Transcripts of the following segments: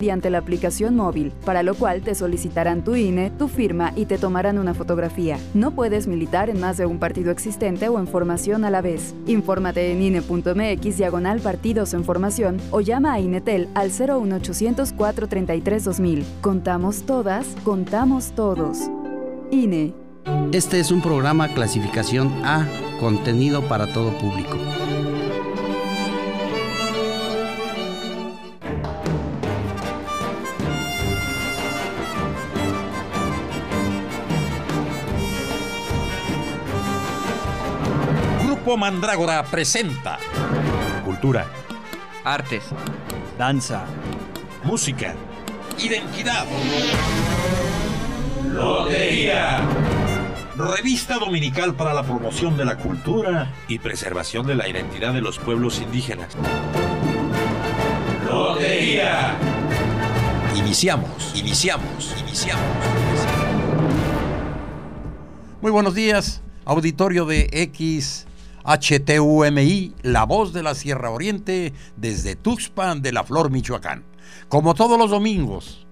mediante la aplicación móvil, para lo cual te solicitarán tu INE, tu firma y te tomarán una fotografía. No puedes militar en más de un partido existente o en formación a la vez. Infórmate en INE.mx diagonal partidos en formación o llama a INETEL al 01800 433 2000. Contamos todas, contamos todos. INE. Este es un programa clasificación A, contenido para todo público. Grupo Mandrágora presenta cultura, artes, danza, música, identidad. Lotería. Revista dominical para la promoción de la cultura y preservación de la identidad de los pueblos indígenas. Lotería. Iniciamos, iniciamos, iniciamos. Muy buenos días, auditorio de XHTUMI, La Voz de la Sierra Oriente, desde Tuxpan de la Flor, Michoacán. Como todos los domingos,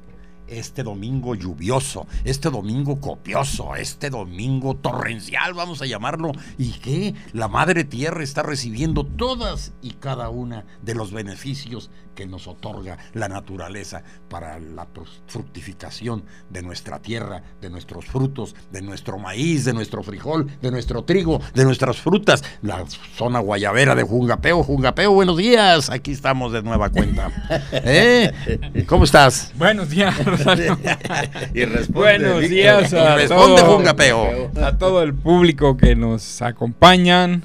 este domingo lluvioso, este domingo copioso, este domingo torrencial, vamos a llamarlo, y que la Madre Tierra está recibiendo todas y cada una de los beneficios que nos otorga la naturaleza para la fructificación de nuestra tierra, de nuestros frutos, de nuestro maíz, de nuestro frijol, de nuestro trigo, de nuestras frutas, la zona guayabera de Jungapeo. Jungapeo, buenos días, aquí estamos de nueva cuenta. ¿Eh? ¿Cómo estás? Buenos días. y responde, Buenos días a, responde todo, a todo el público que nos acompañan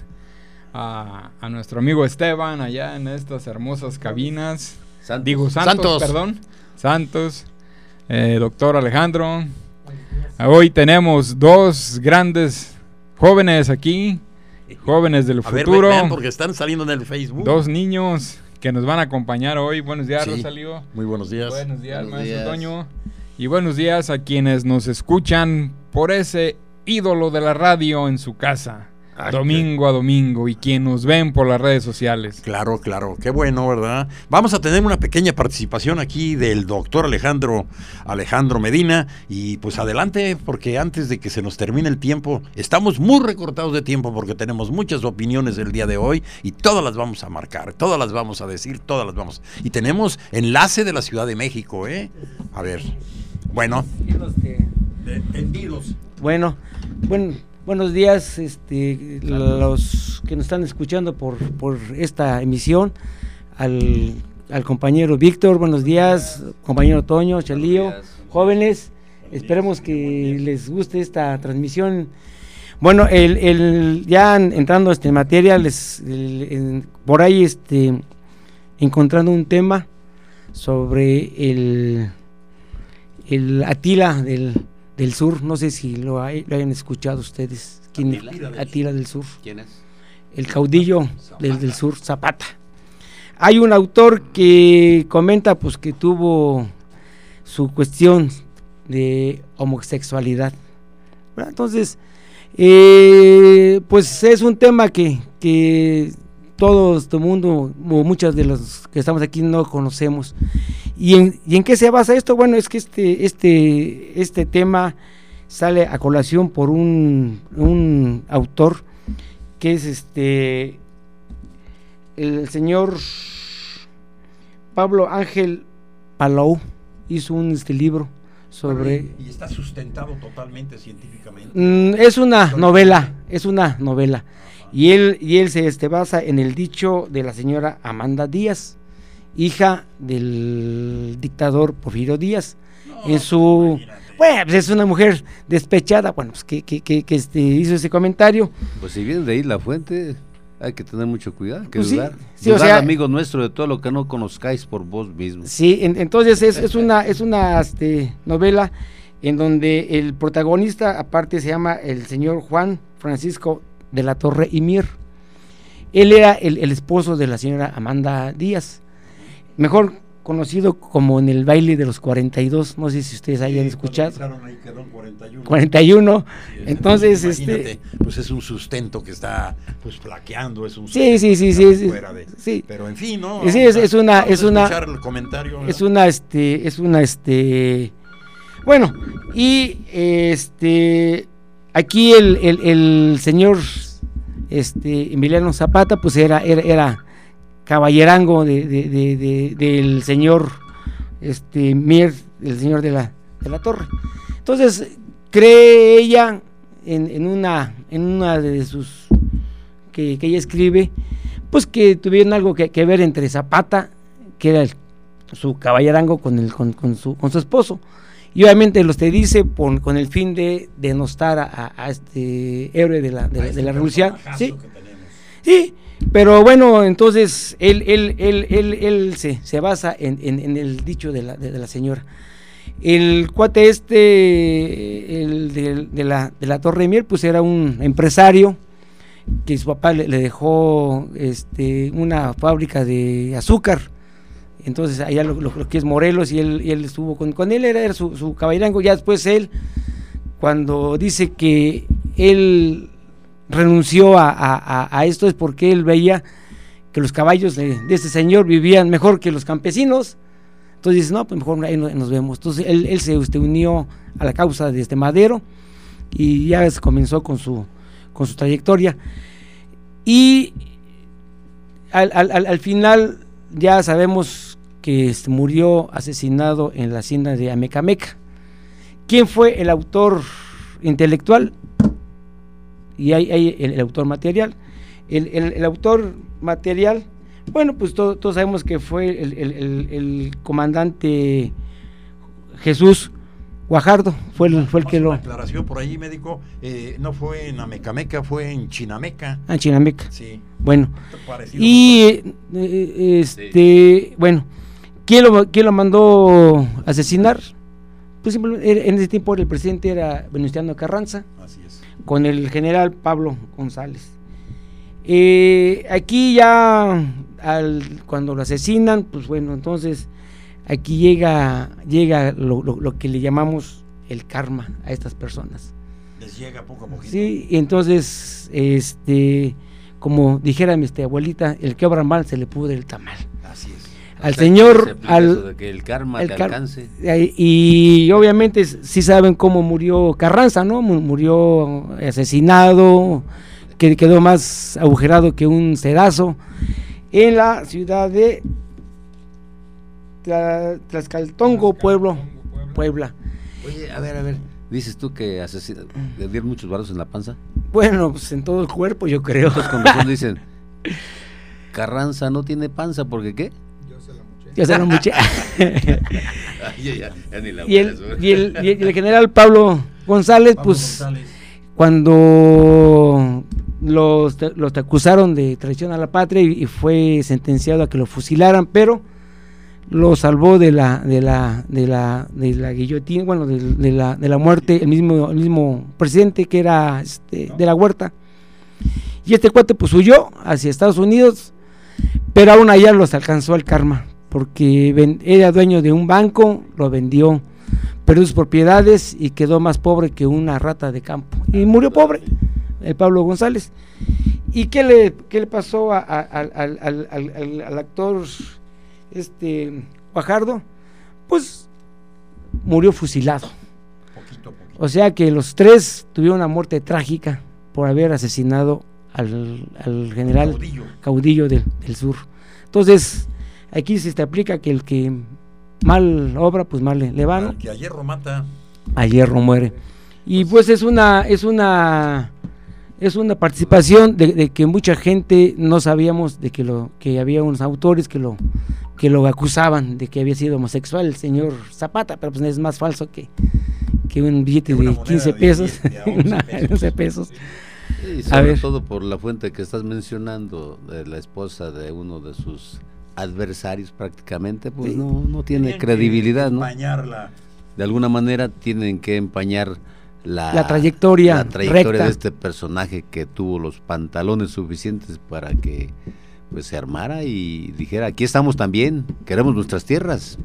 a, a, nuestro amigo Esteban allá en estas hermosas cabinas. Santos. Digo Santos, Santos. perdón. Santos, eh, doctor Alejandro. Hoy tenemos dos grandes jóvenes aquí, jóvenes del A ver, futuro. vean, porque están saliendo en el Facebook. Dos niños que nos van a acompañar hoy. Buenos días, Sí. Rosalío. Muy buenos días. Buenos días, Buenos maestro días. Toño. Y buenos días a quienes nos escuchan por ese ídolo de la radio en su casa, Ay, domingo a domingo, y quien nos ven por las redes sociales. Claro, claro, qué bueno, ¿verdad? Vamos a tener una pequeña participación aquí del doctor Alejandro Alejandro Medina y pues adelante porque antes de que se nos termine el tiempo, estamos muy recortados de tiempo porque tenemos muchas opiniones el día de hoy y todas las vamos a marcar, todas las vamos a decir, todas las vamos. Y tenemos enlace de la Ciudad de México, ¿eh? A ver. Bueno. Bueno, buen- buenos días, este, los que nos están escuchando por, por esta emisión, al, al compañero Víctor, buenos días, compañero Toño, Chalío, jóvenes, esperemos que les guste esta transmisión. Bueno, el, el- ya en- entrando este, en materia, les, el- en- por ahí este, encontrando un tema sobre el, el Atila del, del Sur, no sé si lo, hay- lo hayan escuchado ustedes. ¿Quién- Atila. Atila del Sur, ¿Quién es? el caudillo del, del Sur, Zapata. Hay un autor que comenta pues que tuvo su cuestión de homosexualidad. ¿verdad? Entonces, eh, pues es un tema que, que todo este mundo, o muchas de los que estamos aquí no conocemos. ¿Y en, ¿Y en qué se basa esto? Bueno, es que este, este, este tema sale a colación por un, un autor que es este el señor Pablo Ángel Palou hizo un este libro sobre Y está sustentado totalmente científicamente. Mm, es una novela, es una novela. Y él, y él se este, basa en el dicho de la señora Amanda Díaz, hija del dictador Porfirio Díaz. en su. Bueno, pues es una mujer despechada, bueno, pues que, que, que, que, este, hizo ese comentario. Pues si viene de ahí la fuente, hay que tener mucho cuidado, hay que Pues dudar. sí, o Dudar, sea- amigo nuestro, de todo lo que no conozcáis por vos mismos. Sí, en- entonces es, es una, es una este, novela en donde el protagonista, aparte, se llama el señor Juan Francisco de la Torre y Mier. Él era el, el esposo de la señora Amanda Díaz, mejor conocido como en el baile de los 42, no sé si ustedes hayan escuchado. 41. 41. Entonces, este pues es un sustento que está pues flaqueando, es un Sí, sí, sí, sí, sí, sí. Pero en fin, ¿no? Sí, es, es una es una el comentario, es una este es una este bueno, y este aquí el, el, el señor este Emiliano Zapata pues era era, era caballerango de, del señor este, Mier, el señor de la, de la torre. Entonces, cree ella en, una, en una de sus que, ella escribe, pues que tuvieron algo que, ver entre Zapata, que era su caballerango con, el, con, su, con su esposo. Y obviamente los te dice con el fin de denostar a, este héroe de la, de, la revolución. Sí, sí, pero bueno, entonces él, él, él, él, se, se, basa en, en, el dicho de la, de, la, señora. El cuate este, el de, la, de la Torre Mier, pues era un empresario que su papá le, dejó este, una fábrica de azúcar. Entonces allá lo, lo, que es Morelos y él, y él estuvo con, con él, era, era su, su caballerango. Ya después él, cuando dice que él renunció a, esto es porque él veía que los caballos de, este señor vivían mejor que los campesinos. Entonces dice, no, pues mejor ahí nos vemos. Entonces él, se este, unió a la causa de este Madero y ya se comenzó con su, con su trayectoria. Y al, final ya sabemos que este, murió asesinado en la hacienda de Amecameca. ¿Quién fue el autor intelectual? Y hay, el, autor material. El, autor material, bueno, pues todos sabemos que fue el, comandante Jesús Guajardo, fue el, fue el que lo... aclaración por ahí, médico, eh, no fue en Amecameca, fue en Chinameca. Ah, en Chinameca. Sí. Bueno. Y, eh, este, bueno, ¿quién lo, ¿quién lo mandó asesinar? Pues simplemente, en ese tiempo el presidente era Venustiano Carranza. Así es con el general Pablo González. Eh, aquí ya al, cuando lo asesinan, pues bueno, entonces aquí llega, llega lo, que le llamamos el karma a estas personas. Les llega poco a poco. Sí, y entonces, este, como dijera mi este, abuelita, el que obra mal se le pudre el tamal. Al Señor, al que el karma alcance. Y, obviamente sí saben cómo murió Carranza, ¿no? Murió asesinado, que quedó más agujerado que un sedazo en la ciudad de Tlaxcaltongo, pueblo, Puebla. Oye, a ver, a ver, dices tú que le dieron muchos balos en la panza. Bueno, pues en todo el cuerpo, yo creo. Entonces, con razón dicen, Carranza no tiene panza, ¿porque qué? Ya se lo mucho. y, el, general Pablo González, pues cuando los, los acusaron de traición a la patria y, fue sentenciado a que lo fusilaran, pero lo salvó de la de la de la de la guillotina, bueno, de, la, de la muerte el mismo el mismo presidente que era este, de la Huerta. Y este cuate pues huyó hacia Estados Unidos, pero aún allá los alcanzó el karma porque era dueño de un banco, lo vendió, perdió sus propiedades y quedó más pobre que una rata de campo. Y murió pobre, el Pablo González. ¿Y qué le, qué le pasó al, actor este Guajardo? Pues murió fusilado. O sea que los tres tuvieron una muerte trágica por haber asesinado al, general caudillo, del, del sur. Entonces, Aquí se te aplica que el que mal obra, pues mal le, va, ¿no? que a hierro mata. A hierro muere. Y pues, es una, es una, es una participación de, que mucha gente no sabíamos de que lo, que había unos autores que lo, que lo acusaban de que había sido homosexual el señor Zapata, pero pues es más falso que, que un billete de 15 pesos, de 11 pesos. Y sobre todo por la fuente que estás mencionando, de la esposa de uno de sus adversarios prácticamente, pues no, no tiene credibilidad, ¿no? De alguna manera tienen que empañar la, trayectoria, la trayectoria de este personaje que tuvo los pantalones suficientes para que pues se armara y dijera, aquí estamos también, queremos nuestras tierras.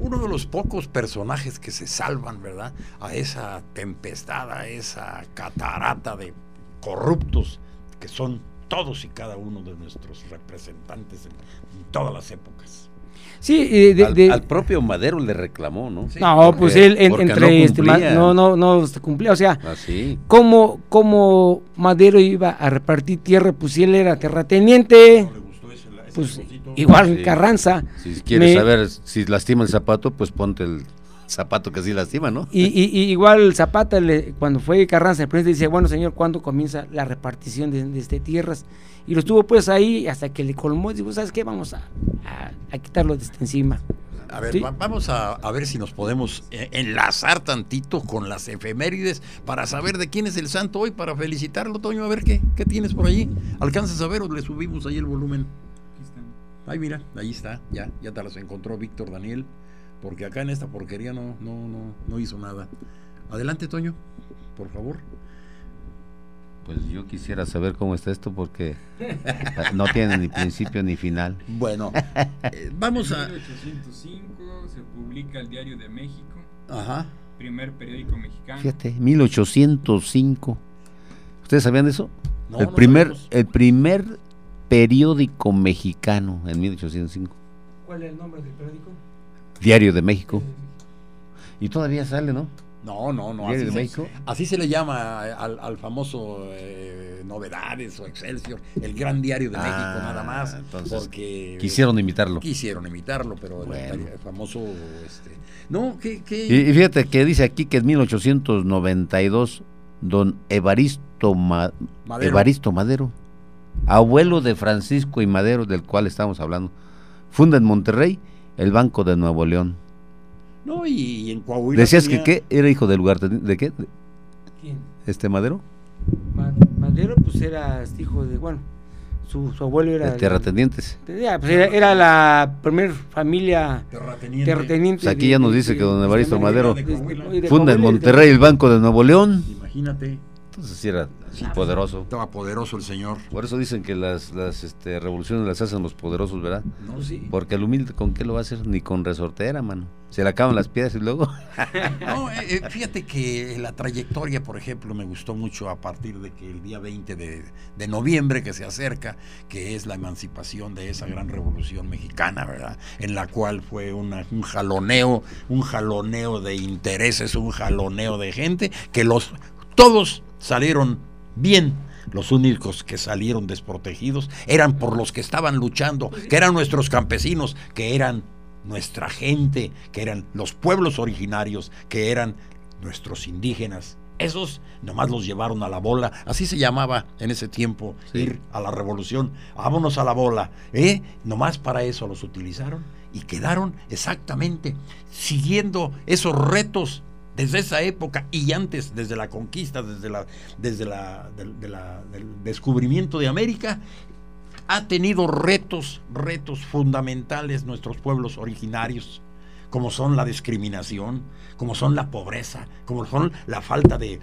Uno de los pocos personajes que se salvan, ¿verdad? A esa tempestad, a esa catarata de corruptos que son todos y cada uno de nuestros representantes en todas las épocas. Sí, al, propio Madero le reclamó, ¿no? no, pues él entre este, no, no, no cumplía, o sea, ah, ¿cómo, ¿cómo, Madero iba a repartir tierra? Pues si él era terrateniente, pues igual Carranza. Si quieres saber si lastima el zapato, pues ponte el zapato que sí lastima, ¿no? Y, igual Zapata, le, cuando fue Carranza, el presidente dice, bueno señor, ¿cuándo comienza la repartición de, de este, tierras? Y lo estuvo pues ahí hasta que le colmó y dijo, ¿sabes qué? Vamos a, a, quitarlo de este encima. A ver, vamos a, ver si nos podemos eh, enlazar tantito con las efemérides para saber de quién es el santo hoy, para felicitarlo, Toño. A ver qué, qué tienes por allí. ¿Alcanzas a ver o le subimos ahí el volumen? Ay, mira, ahí está, ya, ya te las encontró Víctor Daniel, porque acá en esta porquería no, no, no, no hizo nada. Adelante, Toño, por favor. Pues yo quisiera saber cómo está esto porque no tiene ni principio ni final. Bueno, eh, vamos a... En 1805 se publica el Diario de México. Ajá. Primer periódico mexicano. Fíjate, 1805. ¿Ustedes sabían de eso? No, el, primer, el primer periódico mexicano en 1805. ¿Cuál es el nombre del periódico? Diario de México. Y todavía sale, ¿no? No, no, no. Así, se, así se le llama al, famoso eh, Novedades o Excelsior, el gran diario de México, ah, nada más. porque quisieron imitarlo. Quisieron imitarlo, pero el, famoso. Este, no, que. Y, fíjate que dice aquí que en 1892, don Evaristo, Madero. Evaristo Madero, abuelo de Francisco y Madero, del cual estamos hablando, funda en Monterrey el Banco de Nuevo León. No, y, en Coahuila. ¿Decías que qué? ¿Era hijo del lugar? ¿De qué? ¿Quién? ¿Este Madero? Madero, pues era hijo de. Bueno, su, abuelo era. De terratenientes. Pues era, la primer familia terrateniente. terrateniente pues aquí ya nos dice que don Evaristo Madero funda en Monterrey el Banco de Nuevo León. Imagínate. Entonces sí era poderoso. Estaba poderoso el señor. Por eso dicen que las, las este, revoluciones las hacen los poderosos, ¿verdad? No, sí. Porque el humilde, ¿con qué lo va a hacer? Ni con resortera, mano. Se le acaban las piedras y luego. no, eh, eh, fíjate que la trayectoria, por ejemplo, me gustó mucho a partir de que el día 20 de, de noviembre que se acerca, que es la emancipación de esa gran revolución mexicana, ¿verdad? En la cual fue una, un jaloneo, un jaloneo de intereses, un jaloneo de gente, que los todos salieron bien. Los únicos que salieron desprotegidos eran por los que estaban luchando, que eran nuestros campesinos, que eran nuestra gente, que eran los pueblos originarios, que eran nuestros indígenas. Esos nomás los llevaron a la bola, así se llamaba en ese tiempo ir a la revolución. Vámonos a la bola, ¿eh? Nomás para eso los utilizaron y quedaron exactamente siguiendo esos retos desde esa época y antes, desde la conquista, desde, la, desde la, del descubrimiento de América, ha tenido retos, retos fundamentales nuestros pueblos originarios como son la discriminación, como son la pobreza, como son la falta de,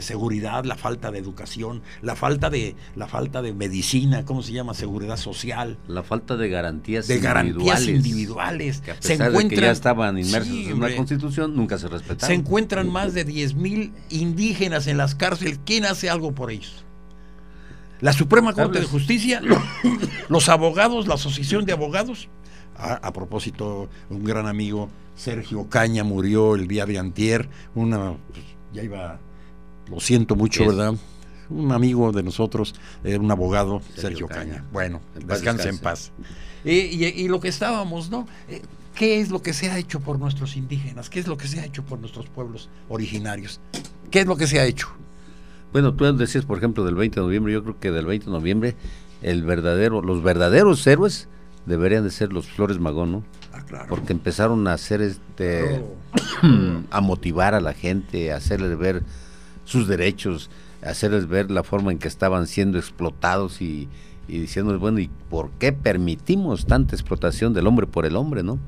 seguridad, la falta de educación, la falta de, la falta de medicina, ¿cómo se llama? Seguridad social. La falta de garantías de garantías individuales. Que a pesar se encuentran, de que ya estaban inmersos en una constitución, nunca se respetaron. Se encuentran más de 10 mil indígenas en las cárceles. ¿Quién hace algo por ellos? La Suprema Corte de Justicia, los abogados, la Asociación de Abogados, a, propósito, un gran amigo, Sergio Caña, murió el día de antier. Una, pues, ya iba, lo siento mucho, ¿verdad? Un amigo de nosotros, eh, un abogado, Sergio, Caña. Bueno, descanse en paz. y, lo que estábamos, ¿no? Eh, ¿Qué es lo que se ha hecho por nuestros indígenas? ¿Qué es lo que se ha hecho por nuestros pueblos originarios? ¿Qué es lo que se ha hecho? Bueno, tú decías, por ejemplo, del 20 de noviembre, yo creo que del 20 de noviembre, el verdadero, los verdaderos héroes deberían de ser los Flores Magón, ¿no? Ah, claro. Porque empezaron a hacer este a motivar a la gente, a hacerles ver sus derechos, a hacerles ver la forma en que estaban siendo explotados y, y diciendo, bueno, ¿y por qué permitimos tanta explotación del hombre por el hombre, no?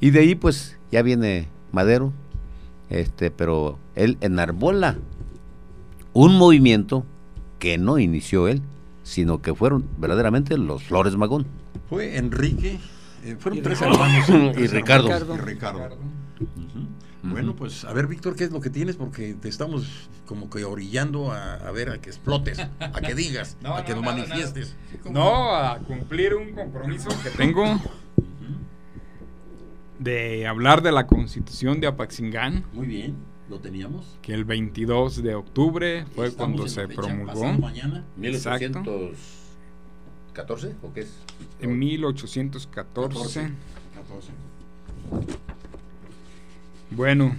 Y de ahí pues ya viene Madero, este, pero él enarbola un movimiento que no inició él, sino que fueron verdaderamente los Flores Magón. Fue Enrique, eh, fueron tres hermanos. y Ricardo. Y Ricardo. Bueno, pues a ver, Víctor, ¿qué es lo que tienes? Porque te estamos como que orillando a, ver a que explotes, a que digas, a que nos manifiestes. No, a cumplir un compromiso que tengo de hablar de la constitución de Apaxingán. Muy bien, lo teníamos. Que el 22 de octubre fue cuando se promulgó. Mañana. 1814 o qué es? En 1814. 14. Bueno,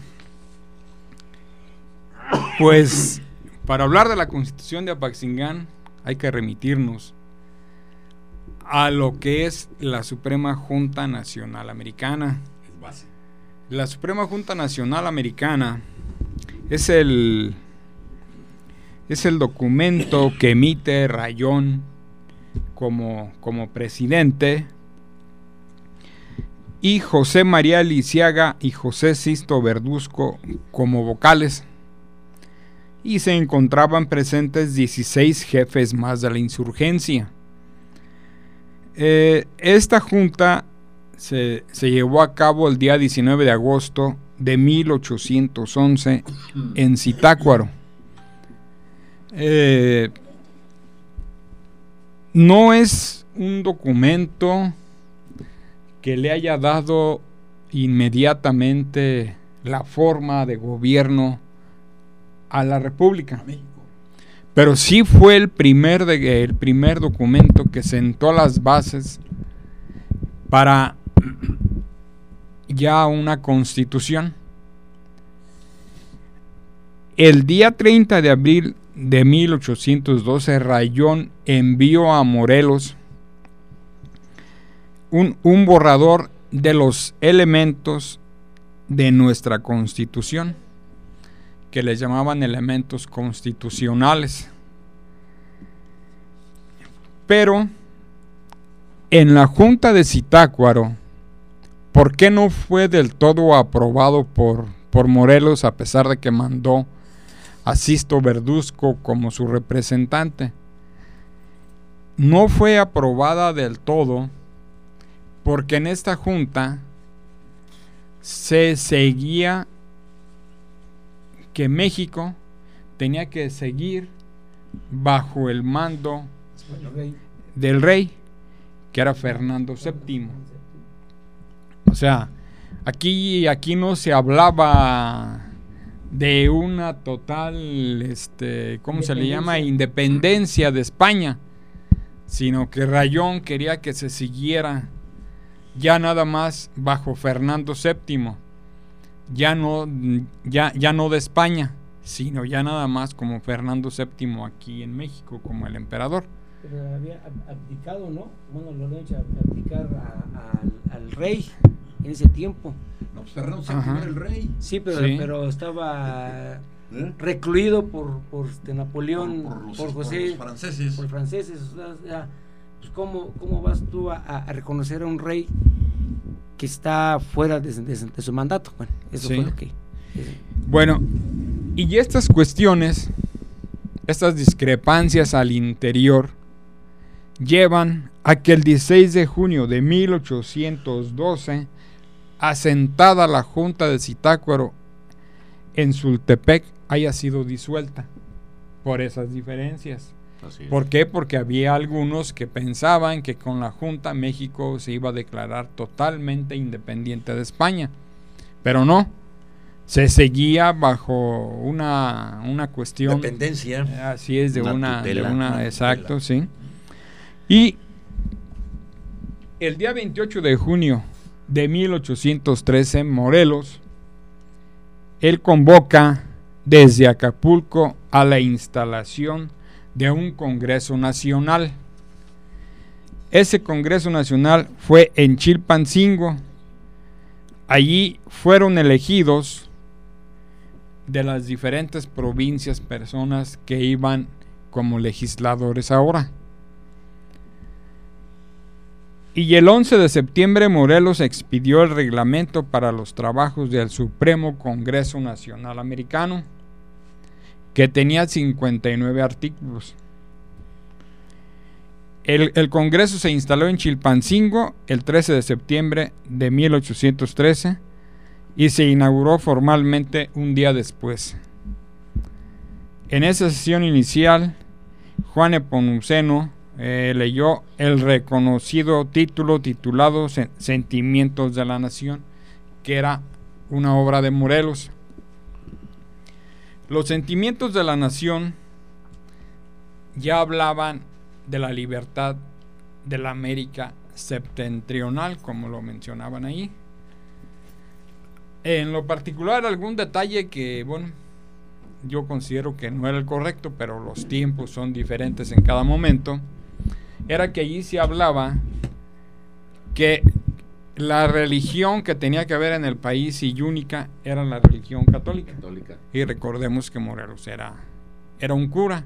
pues para hablar de la constitución de Apaxingán hay que remitirnos a lo que es la Suprema Junta Nacional Americana. La Suprema Junta Nacional Americana es el es el documento que emite Rayón como, como presidente y José María Lisiaga y José Sisto Verduzco como vocales. Y se encontraban presentes 16 jefes más de la insurgencia. Eh, esta junta se, llevó a cabo el día 19 de agosto de 1811 en Zitácuaro. Eh, no es un documento que le haya dado inmediatamente la forma de gobierno a la República. Pero sí fue el primer, de, el primer documento que sentó las bases para ya una constitución. El día 30 de abril de 1812, Rayón envió a Morelos un, un borrador de los elementos de nuestra constitución, que le llamaban elementos constitucionales. Pero en la Junta de Zitácuaro, ¿por qué no fue del todo aprobado por, por Morelos a pesar de que mandó a Sisto Verduzco como su representante? No fue aprobada del todo porque en esta junta se seguía que México tenía que seguir bajo el mando del rey que era Fernando VII. O sea, aquí, aquí no se hablaba de una total, este, ¿cómo se le llama? Independencia de España, sino que Rayón quería que se siguiera ya nada más bajo Fernando VII, ya no, ya, ya no de España, sino ya nada más como Fernando VII aquí en México, como el emperador pero había abdicado, ¿no? Bueno, lo han hecho abdicar al rey en ese tiempo. No, pues Fernando VII era el rey. Sí, pero, pero estaba ¿Eh? recluido por, por este, Napoleón, por, José. los franceses. Por franceses. O sea, pues ¿cómo, ¿cómo, vas tú a, reconocer a un rey que está fuera de, de, su mandato? Bueno, eso fue lo que. Bueno, y estas cuestiones, estas discrepancias al interior, llevan a que el 16 de junio de 1812, asentada la Junta de Zitácuaro en Sultepec, haya sido disuelta por esas diferencias. ¿Por qué? Porque había algunos que pensaban que con la Junta México se iba a declarar totalmente independiente de España. Pero no, se seguía bajo una, una cuestión... Dependencia. Así es, de una... de una exacto, sí. Y el día 28 de junio de 1813, Morelos, él convoca desde Acapulco a la instalación de un Congreso Nacional. Ese Congreso Nacional fue en Chilpancingo. Allí fueron elegidos de las diferentes provincias personas que iban como legisladores ahora. Y el 11 de septiembre Morelos expidió el reglamento para los trabajos del Supremo Congreso Nacional Americano, que tenía 59 artículos. El, Congreso se instaló en Chilpancingo el 13 de septiembre de 1813 y se inauguró formalmente un día después. En esa sesión inicial, Juan Epomuceno eh, leyó el reconocido título titulado Sentimientos de la Nación, que era una obra de Morelos. Los sentimientos de la nación ya hablaban de la libertad de la América septentrional, como lo mencionaban ahí. En lo particular, algún detalle que, bueno, yo considero que no era el correcto, pero los tiempos son diferentes en cada momento, era que allí se hablaba que la religión que tenía que haber en el país y única era la religión católica. católica. Y recordemos que Morelos era, era un cura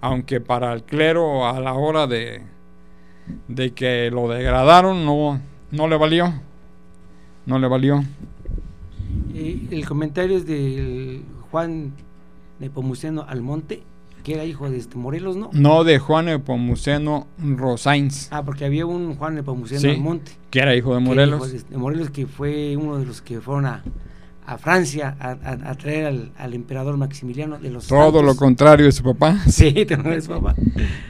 aunque para el clero a la hora de, de que lo degradaron no, no le valió. No le valió. Y el comentario es de Juan Nepomuceno Almonte, que era hijo de este Morelos, ¿no? No, de Juan Nepomuceno Rosains. Ah, porque había un Juan Nepomuceno Almonte. Que era hijo de Morelos. de Morelos, que fue uno de los que fueron a, a Francia a, traer al, emperador Maximiliano de los Todo lo contrario de su papá. Sí, de su papá.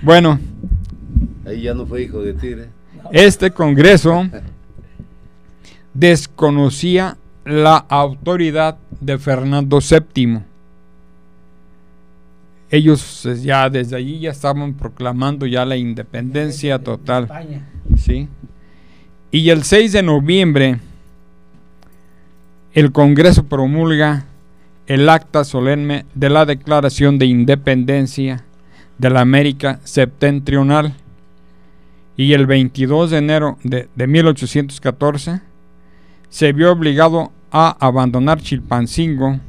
Bueno. Ahí ya no fue hijo de Tigre. Este congreso desconocía la autoridad de Fernando VII. Ellos eh, ya desde allí ya estaban proclamando ya la independencia total. Sí. Y el 6 de noviembre el Congreso promulga el acta solemne de la Declaración de Independencia de la América Septentrional y el 22 de enero de, 1814 se vio obligado a abandonar Chilpancingo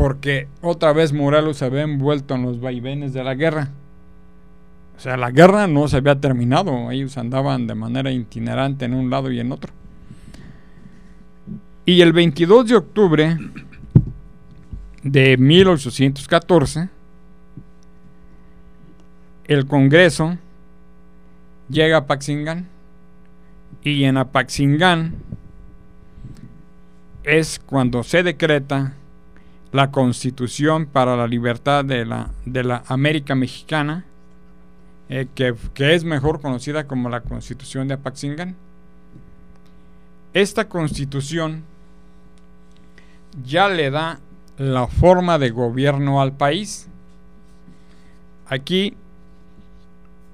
porque otra vez Morelos se había envuelto en los vaivenes de la guerra. O sea, la guerra no se había terminado, ellos andaban de manera itinerante en un lado y en otro. Y el 22 de octubre de 1814, el Congreso llega a Paxingán y en Apaxingán es cuando se decreta la Constitución para la Libertad de la, de la América Mexicana, eh, que, que, es mejor conocida como la Constitución de Apaxingán. Esta Constitución ya le da la forma de gobierno al país. Aquí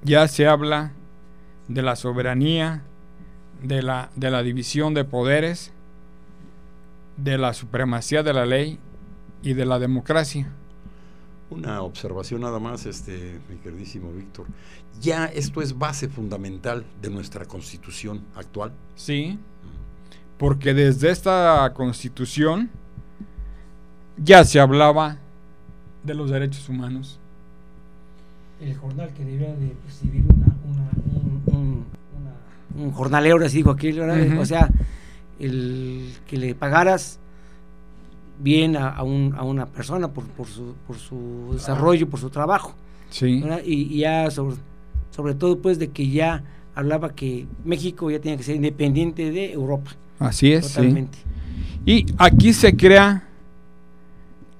ya se habla de la soberanía, de la, de la división de poderes, de la supremacía de la ley y de la democracia. Una observación nada más, este, mi queridísimo Víctor. Ya esto es base fundamental de nuestra constitución actual. Sí, porque desde esta constitución ya se hablaba de los derechos humanos. El jornal que debía de recibir una, un, un, jornalero, les digo aquí, o sea, el que le pagaras bien a, un, a una persona por, por, su, por su desarrollo, por su trabajo. Sí. Y, ya sobre, sobre todo pues de que ya hablaba que México ya tenía que ser independiente de Europa. Así es. Totalmente. Y aquí se crea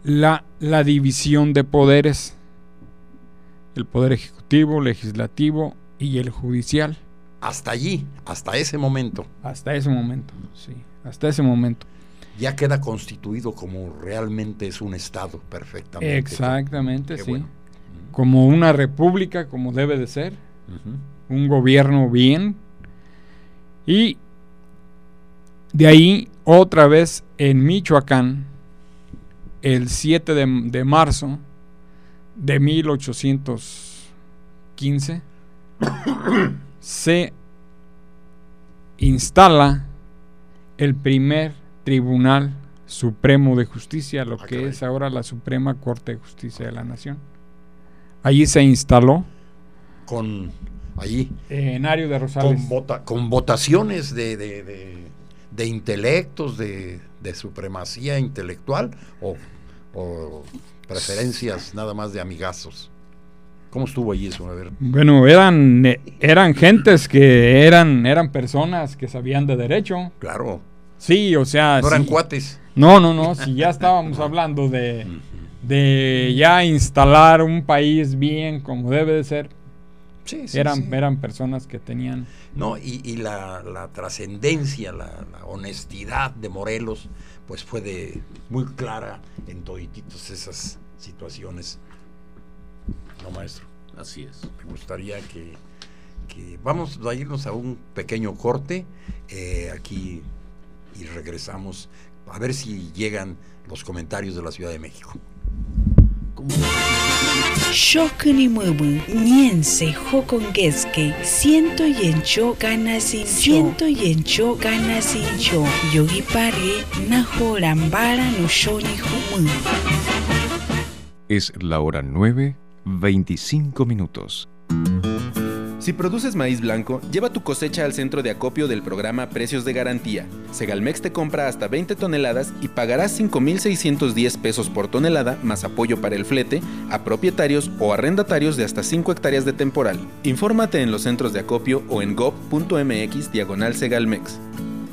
la, la división de poderes, el poder ejecutivo, legislativo y el judicial. Hasta allí, hasta ese momento. Hasta ese momento, sí, hasta ese momento. Ya queda constituido como realmente es un Estado perfectamente. Exactamente, sí. Como una república, como debe de ser. Un gobierno bien. Y de ahí, otra vez en Michoacán, el 7 de, marzo de 1815 se instala el primer Tribunal Supremo de Justicia, lo ah, que es ahora la Suprema Corte de Justicia de la Nación. Allí se instaló. Con allí. En Ario de Rosales. Con, votaciones de, de, de intelectos, de, de supremacía intelectual o, preferencias nada más de amigazos? ¿Cómo estuvo ahí eso? A ver. Bueno, eran, eran gentes que eran, eran personas que sabían de derecho. Claro. Sí, o sea. No eran cuates. No, no, no. Si ya estábamos hablando de, de ya instalar un país bien como debe de ser. Sí, sí, eran, eran personas que tenían. No, y, la, la trascendencia, la, honestidad de Morelos, pues fue de muy clara en todas esas situaciones. No, maestro. Así es. Me gustaría que, vamos a irnos a un pequeño corte eh, aquí y regresamos a ver si llegan los comentarios de la Ciudad de México. Shokunimumu, Niense Hokongeske, Ciento Yencho Ganasin, Ciento Yencho Ganasincho, Yogi Pare, Nahorambara no Shoni Es la hora 9, 25 minutos. Si produces maíz blanco, lleva tu cosecha al centro de acopio del programa Precios de Garantía. Segalmex te compra hasta 20 toneladas y pagarás 5.610 pesos por tonelada más apoyo para el flete a propietarios o arrendatarios de hasta 5 hectáreas de temporal. Infórmate en los centros de acopio o en gov.mx diagonal Segalmex.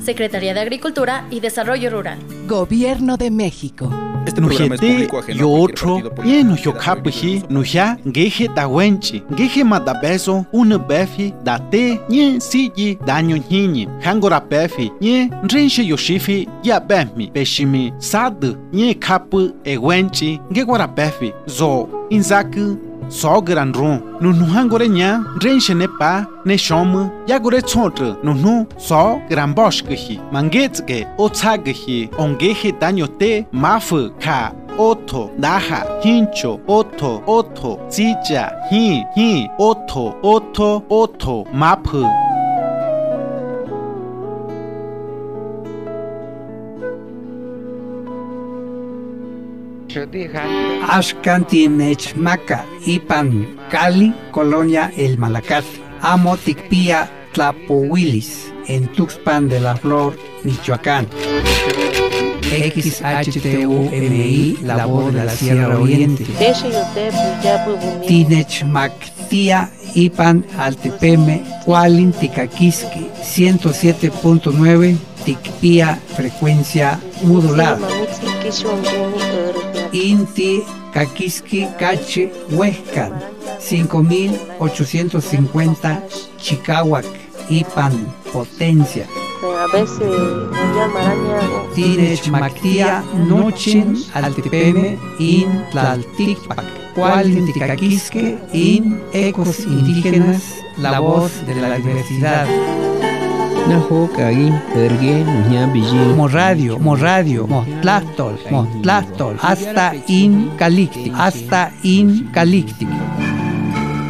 Secretaría de Agricultura y Desarrollo Rural. Gobierno de México. Este programa es público ajeno y otro, y no yo capuji, no ya, geje da wenchi, geje mada beso, una befi, da te, nye siji, daño ñiñi, hangora befi, nye, renche yoshifi, ya bemi, beshimi, sad, nye kapu, e wenchi, gegora befi, zo, inzaku, so gran ron nu nu hangore nya ren ne pa ne shom ya gore chot nu nu so gran bosh ghi manget ge o cha gi onge he daño te maf ka oto daha hincho oto oto zicha hi hi oto oto oto map Ashkantinechmaca, Ipan, Cali, Colonia El Malacat, Amoticpía, Tlapowilis, en Tuxpan de la Flor, Michoacán. XHTUMI, la voz de la Sierra Oriente. Tinechmactia, Ipan, Altepeme, Cualin, Ticaquisque, 107.9, Ticpía, frecuencia modulada. Inti Kakiski Cache Huescan 5850 Chicahuac Ipan Potencia. A veces Tinech Mactia Nochin Altepeme In Tlalticpac Cual Ticaquisque In Ecos Indígenas La voz de la diversidad Naho kagi perge nunya biji Morradio, Morradio, Motlastol, hasta in Calictic, hasta in Calictic.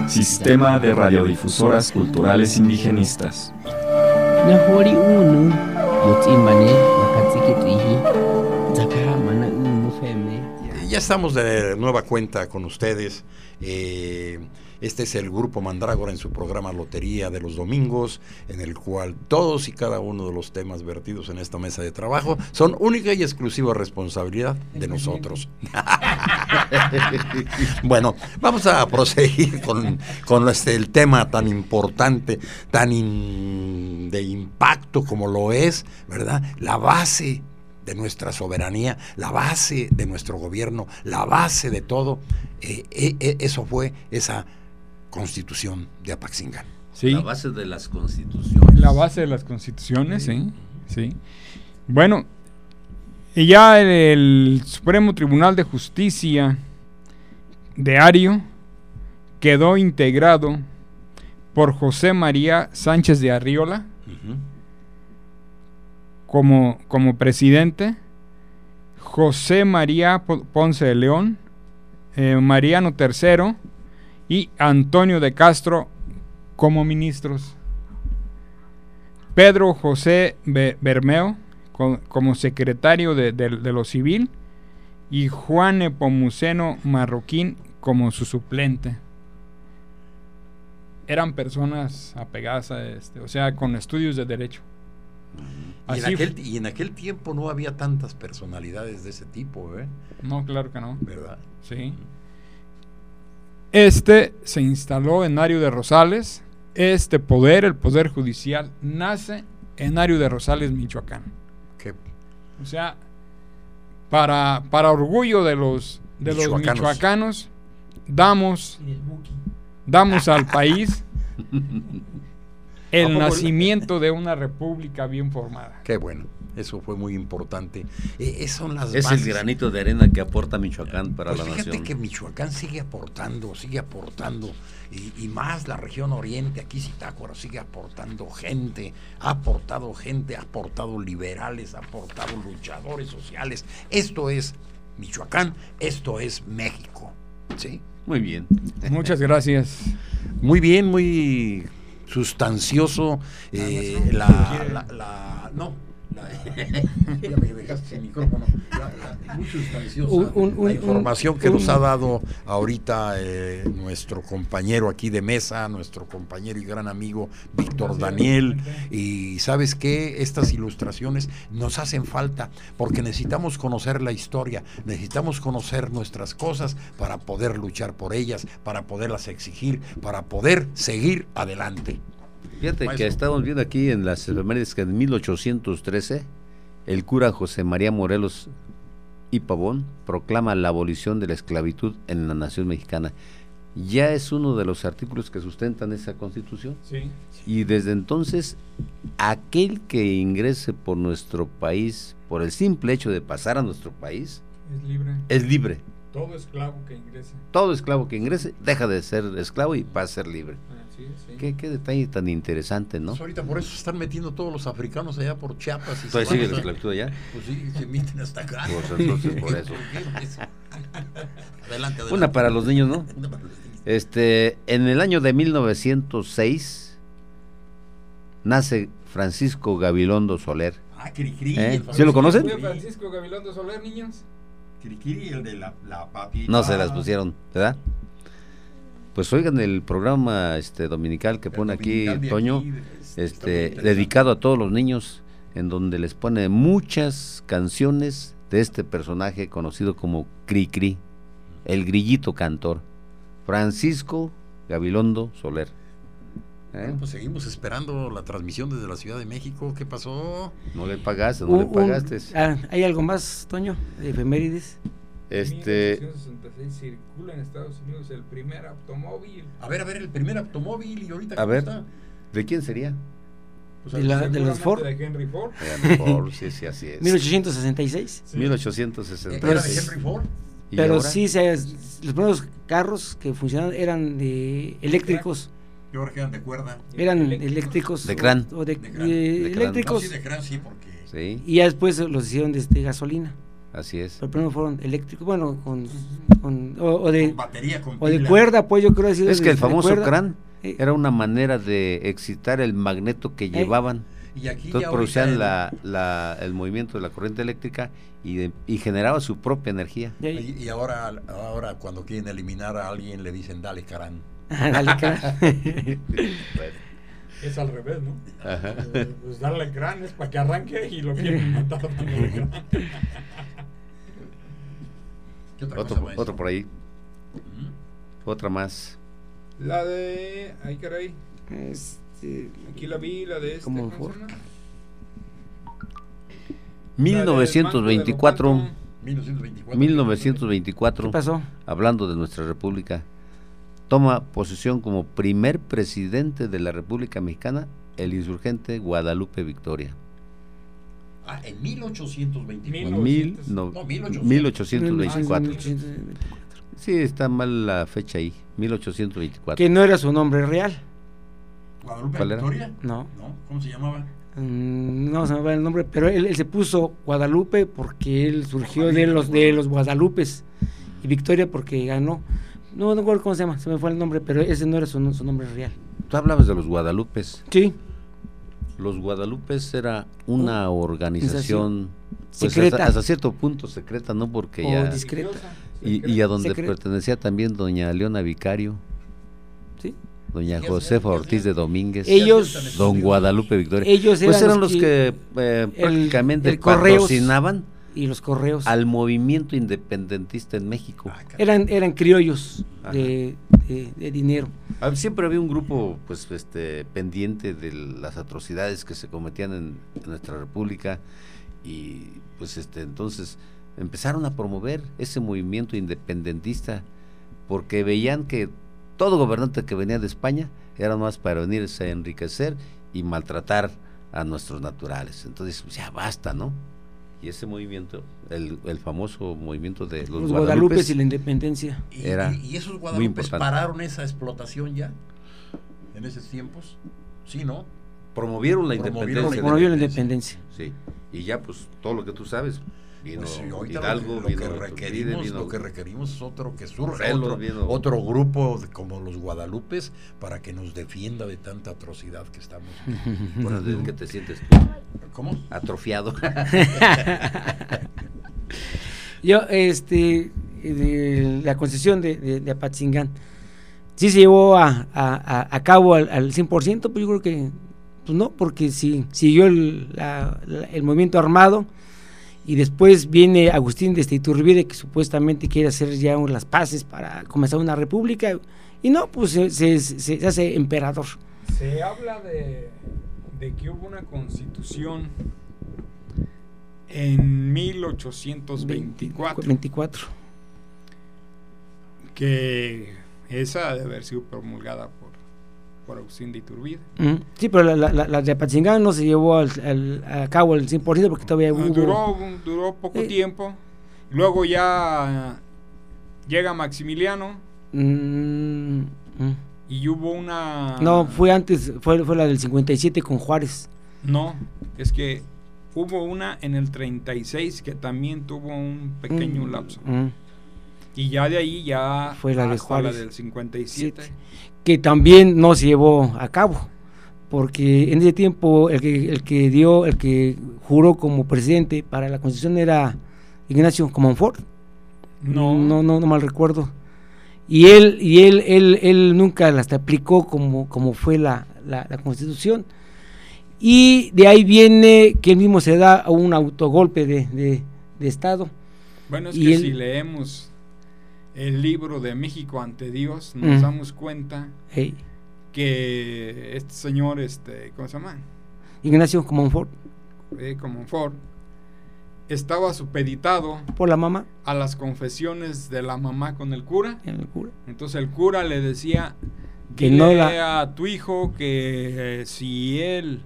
Sistema de radiodifusoras culturales indigenistas. Nahori unu, yotimane, nakatsikitihi, zakamana unu feme. Ya estamos de nueva cuenta con ustedes. Eh, este es el grupo Mandrágora en su programa Lotería de los Domingos, en el cual todos y cada uno de los temas vertidos en esta mesa de trabajo son única y exclusiva responsabilidad de nosotros. bueno, vamos a proseguir con, con este, el tema tan importante, tan de impacto como lo es, ¿verdad? La base de nuestra soberanía, la base de nuestro gobierno, la base de todo, eh, eh, eh, eso fue esa constitución de Apaxingán. Sí. La base de las constituciones. La base de las constituciones, sí. sí. Bueno, y ya el Supremo Tribunal de Justicia de Ario quedó integrado por José María Sánchez de Arriola como, como presidente, José María Ponce de León, eh, Mariano III, y Antonio de Castro como ministros. Pedro José Bermeo como secretario de, lo civil y Juan Epomuceno Marroquín como su suplente. Eran personas apegadas a este, o sea, con estudios de derecho. Y en, aquel, y en, aquel, tiempo no había tantas personalidades de ese tipo, ¿eh? No, claro que no. ¿Verdad? Sí. Este se instaló en Ario de Rosales. Este poder, el poder judicial, nace en Ario de Rosales, Michoacán. O sea, para, para orgullo de los, de los michoacanos, damos, damos al país el nacimiento de una república bien formada. Qué bueno. Eso fue muy importante. Eh, son las es el granito de arena que aporta Michoacán para pues la fíjate nación. que Michoacán sigue aportando, sigue aportando. Y, más la región oriente, aquí Zitácuaro, sigue aportando gente. Ha aportado gente, ha aportado liberales, ha aportado luchadores sociales. Esto es Michoacán, esto es México. ¿Sí? Muy bien. Muchas gracias. Muy bien, muy sustancioso. Eh, la, la, no, ya me dejaste micrófono. La, información que nos ha dado ahorita eh, nuestro compañero aquí de mesa, nuestro compañero y gran amigo Víctor Daniel. Y sabes que estas ilustraciones nos hacen falta porque necesitamos conocer la historia, necesitamos conocer nuestras cosas para poder luchar por ellas, para poderlas exigir, para poder seguir adelante. Fíjate que estamos viendo aquí en las efemérides que en 1813 el cura José María Morelos y Pavón proclama la abolición de la esclavitud en la nación mexicana. Ya es uno de los artículos que sustentan esa constitución. Sí. Y desde entonces, aquel que ingrese por nuestro país, por el simple hecho de pasar a nuestro país, es libre. Es libre. Todo esclavo que ingrese. Todo esclavo que ingrese deja de ser esclavo y pasa a ser libre. Qué, detalle tan interesante, ¿no? Pues ahorita por eso están metiendo todos los africanos allá por Chiapas. Y ¿Todavía sigue la esclavitud allá? Pues sí, se meten hasta acá. Pues entonces por eso. adelante, adelante. Una para los niños, ¿no? Este, en el año de 1906 nace Francisco Gabilondo Soler. Ah, Cricri. ¿Eh? ¿Sí lo conocen? Francisco Gabilondo Soler, niños? Cricri, el de la, la papita. No se las pusieron, ¿verdad? Pues oigan el programa este dominical que pone aquí Toño, este dedicado a todos los niños, en donde les pone muchas canciones de este personaje conocido como Cri el grillito cantor, Francisco Gabilondo Soler. ¿Eh? pues seguimos esperando la transmisión desde la Ciudad de México. ¿Qué pasó? No le pagaste, no le pagaste. Ah, ¿Hay algo más, Toño, de efemérides? Este. En circula en Estados Unidos el primer automóvil. A ver, a ver, el primer automóvil y ahorita. A ver, está? ¿de quién sería? Pues de, la, de, los Ford. De Henry Ford. Henry Ford, sí, sí, así es. 1866. Sí. 1866. ¿Era de Henry Ford? Pero sí, se, los primeros carros que funcionaban eran de eléctricos. ¿Qué hora eran de cuerda? Eran eléctricos. De crán. O, de, de, de, eléctricos. No, sí, de crán, sí, porque... Sí. Y ya después los hicieron de, de gasolina. Así es. Pero primero fueron eléctricos, bueno, con, con o, de con batería, con o de cuerda, pues yo creo decir. Es que el famoso crán eh. era una manera de excitar el magneto que eh. llevaban. Y aquí Entonces producían la, la, el movimiento de la corriente eléctrica y, de, y generaba su propia energía. Y, y, ahora, ahora cuando quieren eliminar a alguien le dicen dale carán. dale carán. es al revés, ¿no? Ajá. Pues darle crán es para que arranque y lo quieren matar también. otro, otro por ahí. Otra más. La de. Ay, caray. Este, Aquí la vi, la de este. ¿Cómo fue? 1924. 1924. 1924. ¿Qué pasó? Hablando de nuestra república. Toma posesión como primer presidente de la República Mexicana el insurgente Guadalupe Victoria. Ah, en 1824. Mil, no, no, 1824. Sí, está mal la fecha ahí, 1824. Que no era su nombre real. ¿Guadalupe ¿Cuál Victoria? No. no. ¿Cómo se llamaba? Mm, no se me va el nombre, pero él, él, se puso Guadalupe porque él surgió de los de los Guadalupes y Victoria porque ganó. No, no recuerdo cómo se llama, se me fue el nombre, pero ese no era su, su nombre real. Tú hablabas de los Guadalupes. Sí. Los Guadalupes era una organización pues, secreta. Hasta, cierto punto secreta, ¿no? Porque ya... discreta. Y, y, a donde pertenecía también doña Leona Vicario. Sí. Doña Josefa Ortiz de Domínguez. Ellos. Don Guadalupe Victoria. Ellos pues eran, los que, eh, prácticamente el, patrocinaban y los correos. Al movimiento independentista en México. Ah, eran, eran criollos de, dinero. Ah, siempre había un grupo pues este pendiente de las atrocidades que se cometían en, nuestra república y pues este entonces empezaron a promover ese movimiento independentista porque veían que todo gobernante que venía de España era más para venirse a enriquecer y maltratar a nuestros naturales. Entonces, pues, ya basta, ¿no? Y ese movimiento, el, el famoso movimiento de los, Guadalupes, y la independencia. ¿Y, era y, esos Guadalupes pararon esa explotación ya en esos tiempos? Sí, ¿no? Promovieron la independencia. Promovieron la independencia. Sí. Y ya, pues, todo lo que tú sabes, Vino pues Hidalgo, lo, que, requerimos, lo que requerimos es otro que surja, otro, grupo como los Guadalupes para que nos defienda de tanta atrocidad que estamos. Bueno, ¿qué te sientes ¿Cómo? Atrofiado. Yo, este, la concesión de, de, Apatzingán, sí se llevó a, a, a cabo al, al 100%, pero yo creo que, pues no, porque sí, siguió el, el movimiento armado, y después viene Agustín de Iturbide que supuestamente quiere hacer ya las paces para comenzar una república y no, pues se, hace emperador. Se habla de, que hubo una constitución en 1824. 24. Que esa debe haber sido promulgada por por Agustín de Iturbide. Sí, pero la, la, la, de Apatzingán no se llevó al, a cabo el 100% porque todavía hubo... Duró, duró poco tiempo. Luego ya llega Maximiliano. Mm, mm. Y hubo una... No, fue antes, fue, fue la del 57 con Juárez. No, es que hubo una en el 36 que también tuvo un pequeño mm, lapso. Y ya de ahí ya fue la de Juárez. la del 57 que también no se llevó a cabo, porque en ese tiempo el que, el que dio, el que juró como presidente para la constitución era Ignacio Comonfort. No. no, no, no mal recuerdo. Y él, y él, él, él nunca las aplicó como, como fue la, la, constitución. Y de ahí viene que él mismo se da un autogolpe de, de, de Estado. Bueno, es que si leemos el libro de México ante Dios, nos damos cuenta que este señor, este, ¿cómo se llama? Ignacio Comonfort. Eh, Comonfort estaba supeditado por la mamá a las confesiones de la mamá con el cura. El cura. Entonces el cura le decía que no a tu hijo que eh, si él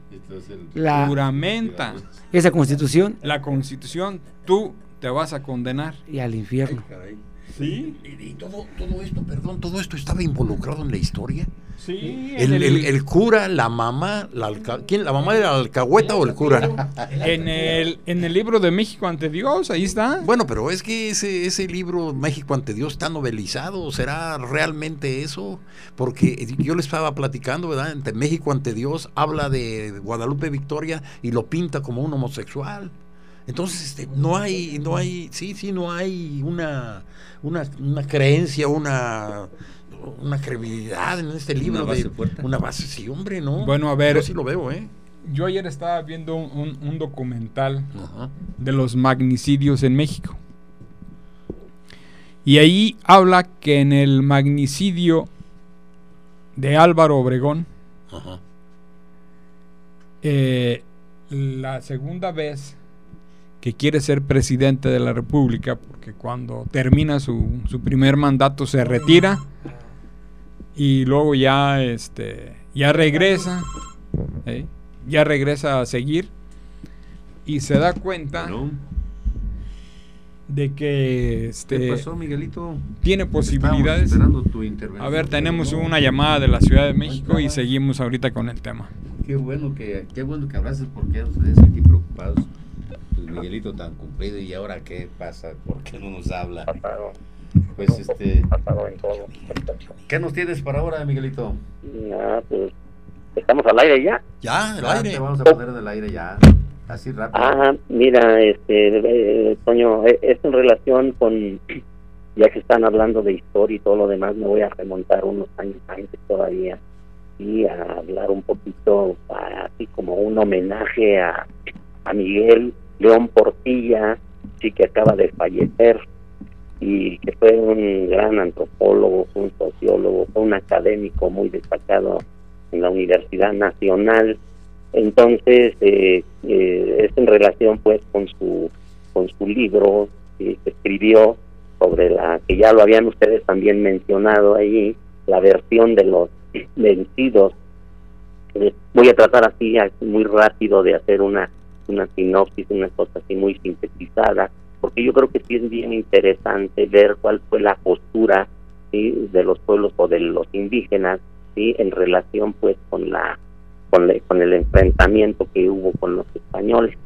la, juramenta esa constitución, la constitución, tú te vas a condenar y al infierno. Sí. Y, todo, todo esto, perdón, todo esto estaba involucrado en la historia. Sí. El, el, cura, la mamá, la ¿quién? ¿La mamá era la alcahueta o el cura? En el, en el libro de México ante Dios, ahí está. Bueno, pero es que ese, ese libro México ante Dios está novelizado. ¿Será realmente eso? Porque yo le estaba platicando, ¿verdad? Entre México ante Dios habla de Guadalupe Victoria y lo pinta como un homosexual. Entonces, este, no hay, no hay, sí, sí, no hay una, una, una creencia, una, una credibilidad en este libro. Una base de, Una base, sí, hombre, ¿no? Bueno, a ver. Yo sí lo veo, ¿eh? Yo ayer estaba viendo un, documental de los magnicidios en México. Y ahí habla que en el magnicidio de Álvaro Obregón, eh, la segunda vez que quiere ser presidente de la República, porque cuando termina su, su primer mandato se retira y luego ya, este, ya regresa, ¿eh? ya regresa a seguir y se da cuenta de que este, pasó, Miguelito? tiene posibilidades. a ver, tenemos una llamada de la Ciudad de México y seguimos ahorita con el tema. Qué bueno que, qué bueno que abraces porque ustedes aquí preocupados. Miguelito tan cumplido y ahora qué pasa, ¿por qué no nos habla? Pues este, ¿qué nos tienes para ahora, Miguelito? Ya, pues, estamos al aire ya. Ya, el aire. Te vamos a poner en el aire ya, así rápido. Ajá, mira, este, eh, Toño, eh, es en relación con, ya que están hablando de historia y todo lo demás, me voy a remontar unos años antes todavía y a hablar un poquito, así como un homenaje a, a Miguel León Portilla, sí que acaba de fallecer y que fue un gran antropólogo, un sociólogo, fue un académico muy destacado en la Universidad Nacional. Entonces, eh, eh, es en relación pues con su, con su libro que escribió sobre la que ya lo habían ustedes también mencionado ahí, la versión de los vencidos. Eh, voy a tratar así muy rápido de hacer una, una sinopsis, una cosa así muy sintetizada porque yo creo que sí es bien interesante ver cuál fue la postura de los pueblos o de los indígenas ¿sí? en relación pues con la con, el enfrentamiento que hubo con los españoles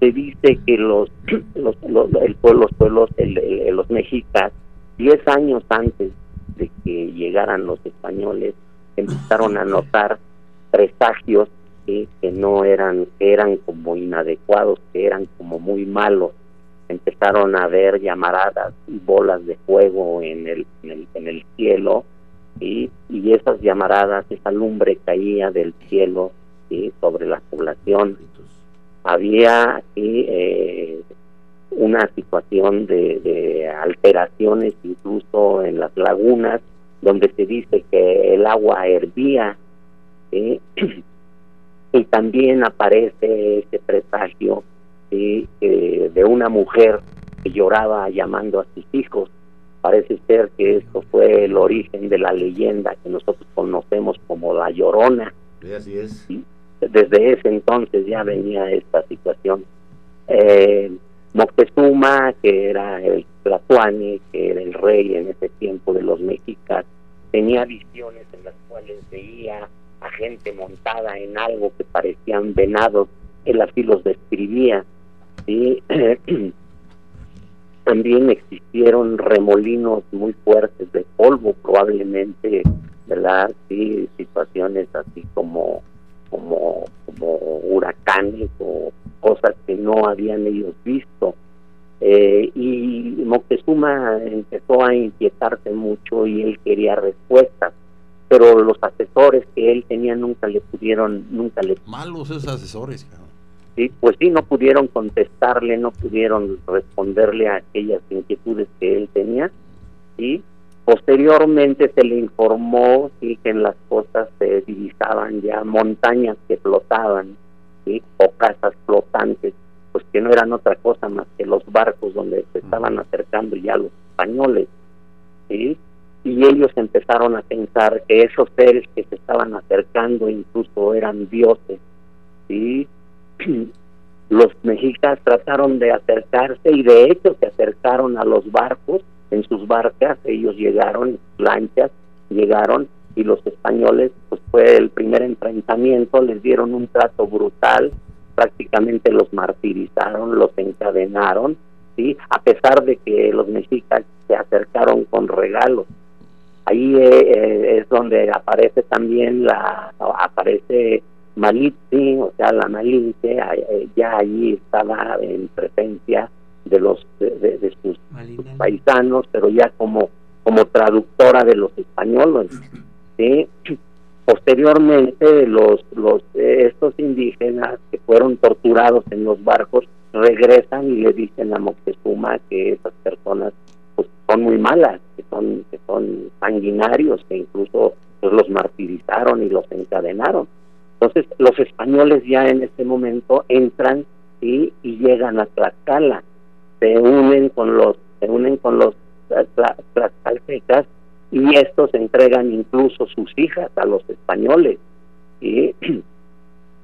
se dice que los los, el pueblo, los pueblos los mexicas diez años antes de que llegaran los españoles empezaron a notar presagios que no eran que eran como inadecuados que eran como muy malos empezaron a ver llamaradas y bolas de fuego en el, en el, cielo y esas llamaradas, esa lumbre caía del cielo sobre la población. Había eh, una situación de, de alteraciones incluso en las lagunas donde se dice que el agua hervía y también aparece ese presagio eh, de una mujer que lloraba llamando a sus hijos. Parece ser que esto fue el origen de la leyenda que nosotros conocemos como la Llorona. así es. Desde ese entonces ya venía esta situación. Eh, Moctezuma, que era el Tlatuani, que era el rey en ese tiempo de los mexicas, tenía visiones en las cuales veía a gente montada en algo que parecían venados, él así los describía, ¿sí? también existieron remolinos muy fuertes de polvo, probablemente, ¿verdad? Sí, situaciones así como, como, como huracanes o cosas que no habían ellos visto. Eh, y Moctezuma empezó a inquietarse mucho y él quería respuestas, pero los asesores que él tenía nunca le pudieron, nunca le... Malos esos asesores, ¿sí? pues sí, no pudieron contestarle, no pudieron responderle a aquellas inquietudes que él tenía. y Posteriormente se le informó ¿sí? que en las costas se divisaban ya montañas que flotaban ¿sí? o casas flotantes, pues que no eran otra cosa más que los barcos donde se estaban acercando ya los españoles. ¿sí? Y ellos empezaron a pensar que esos seres que se estaban acercando incluso eran dioses. ¿sí? los mexicas trataron de acercarse y de hecho se acercaron a los barcos en sus barcas, ellos llegaron, lanchas, llegaron y los españoles, pues fue el primer enfrentamiento, les dieron un trato brutal, prácticamente los martirizaron, los encadenaron, ¿sí? a pesar de que los mexicas se acercaron con regalos. Ahí eh, eh, es donde aparece también la, aparece Malitzi, o sea, la Malinche, eh, ya allí estaba en presencia de los de, sus, paisanos, pero ya como como traductora de los españoles. ¿sí? Posteriormente, los los estos indígenas que fueron torturados en los barcos regresan y le dicen a Moctezuma que esas personas son muy malas, que son que son sanguinarios, que incluso pues, los martirizaron y los encadenaron. Entonces los españoles ya en este momento entran y llegan a Tlaxcala, se unen con los se unen con los tlaxcaltecas y estos entregan incluso sus hijas a los españoles. y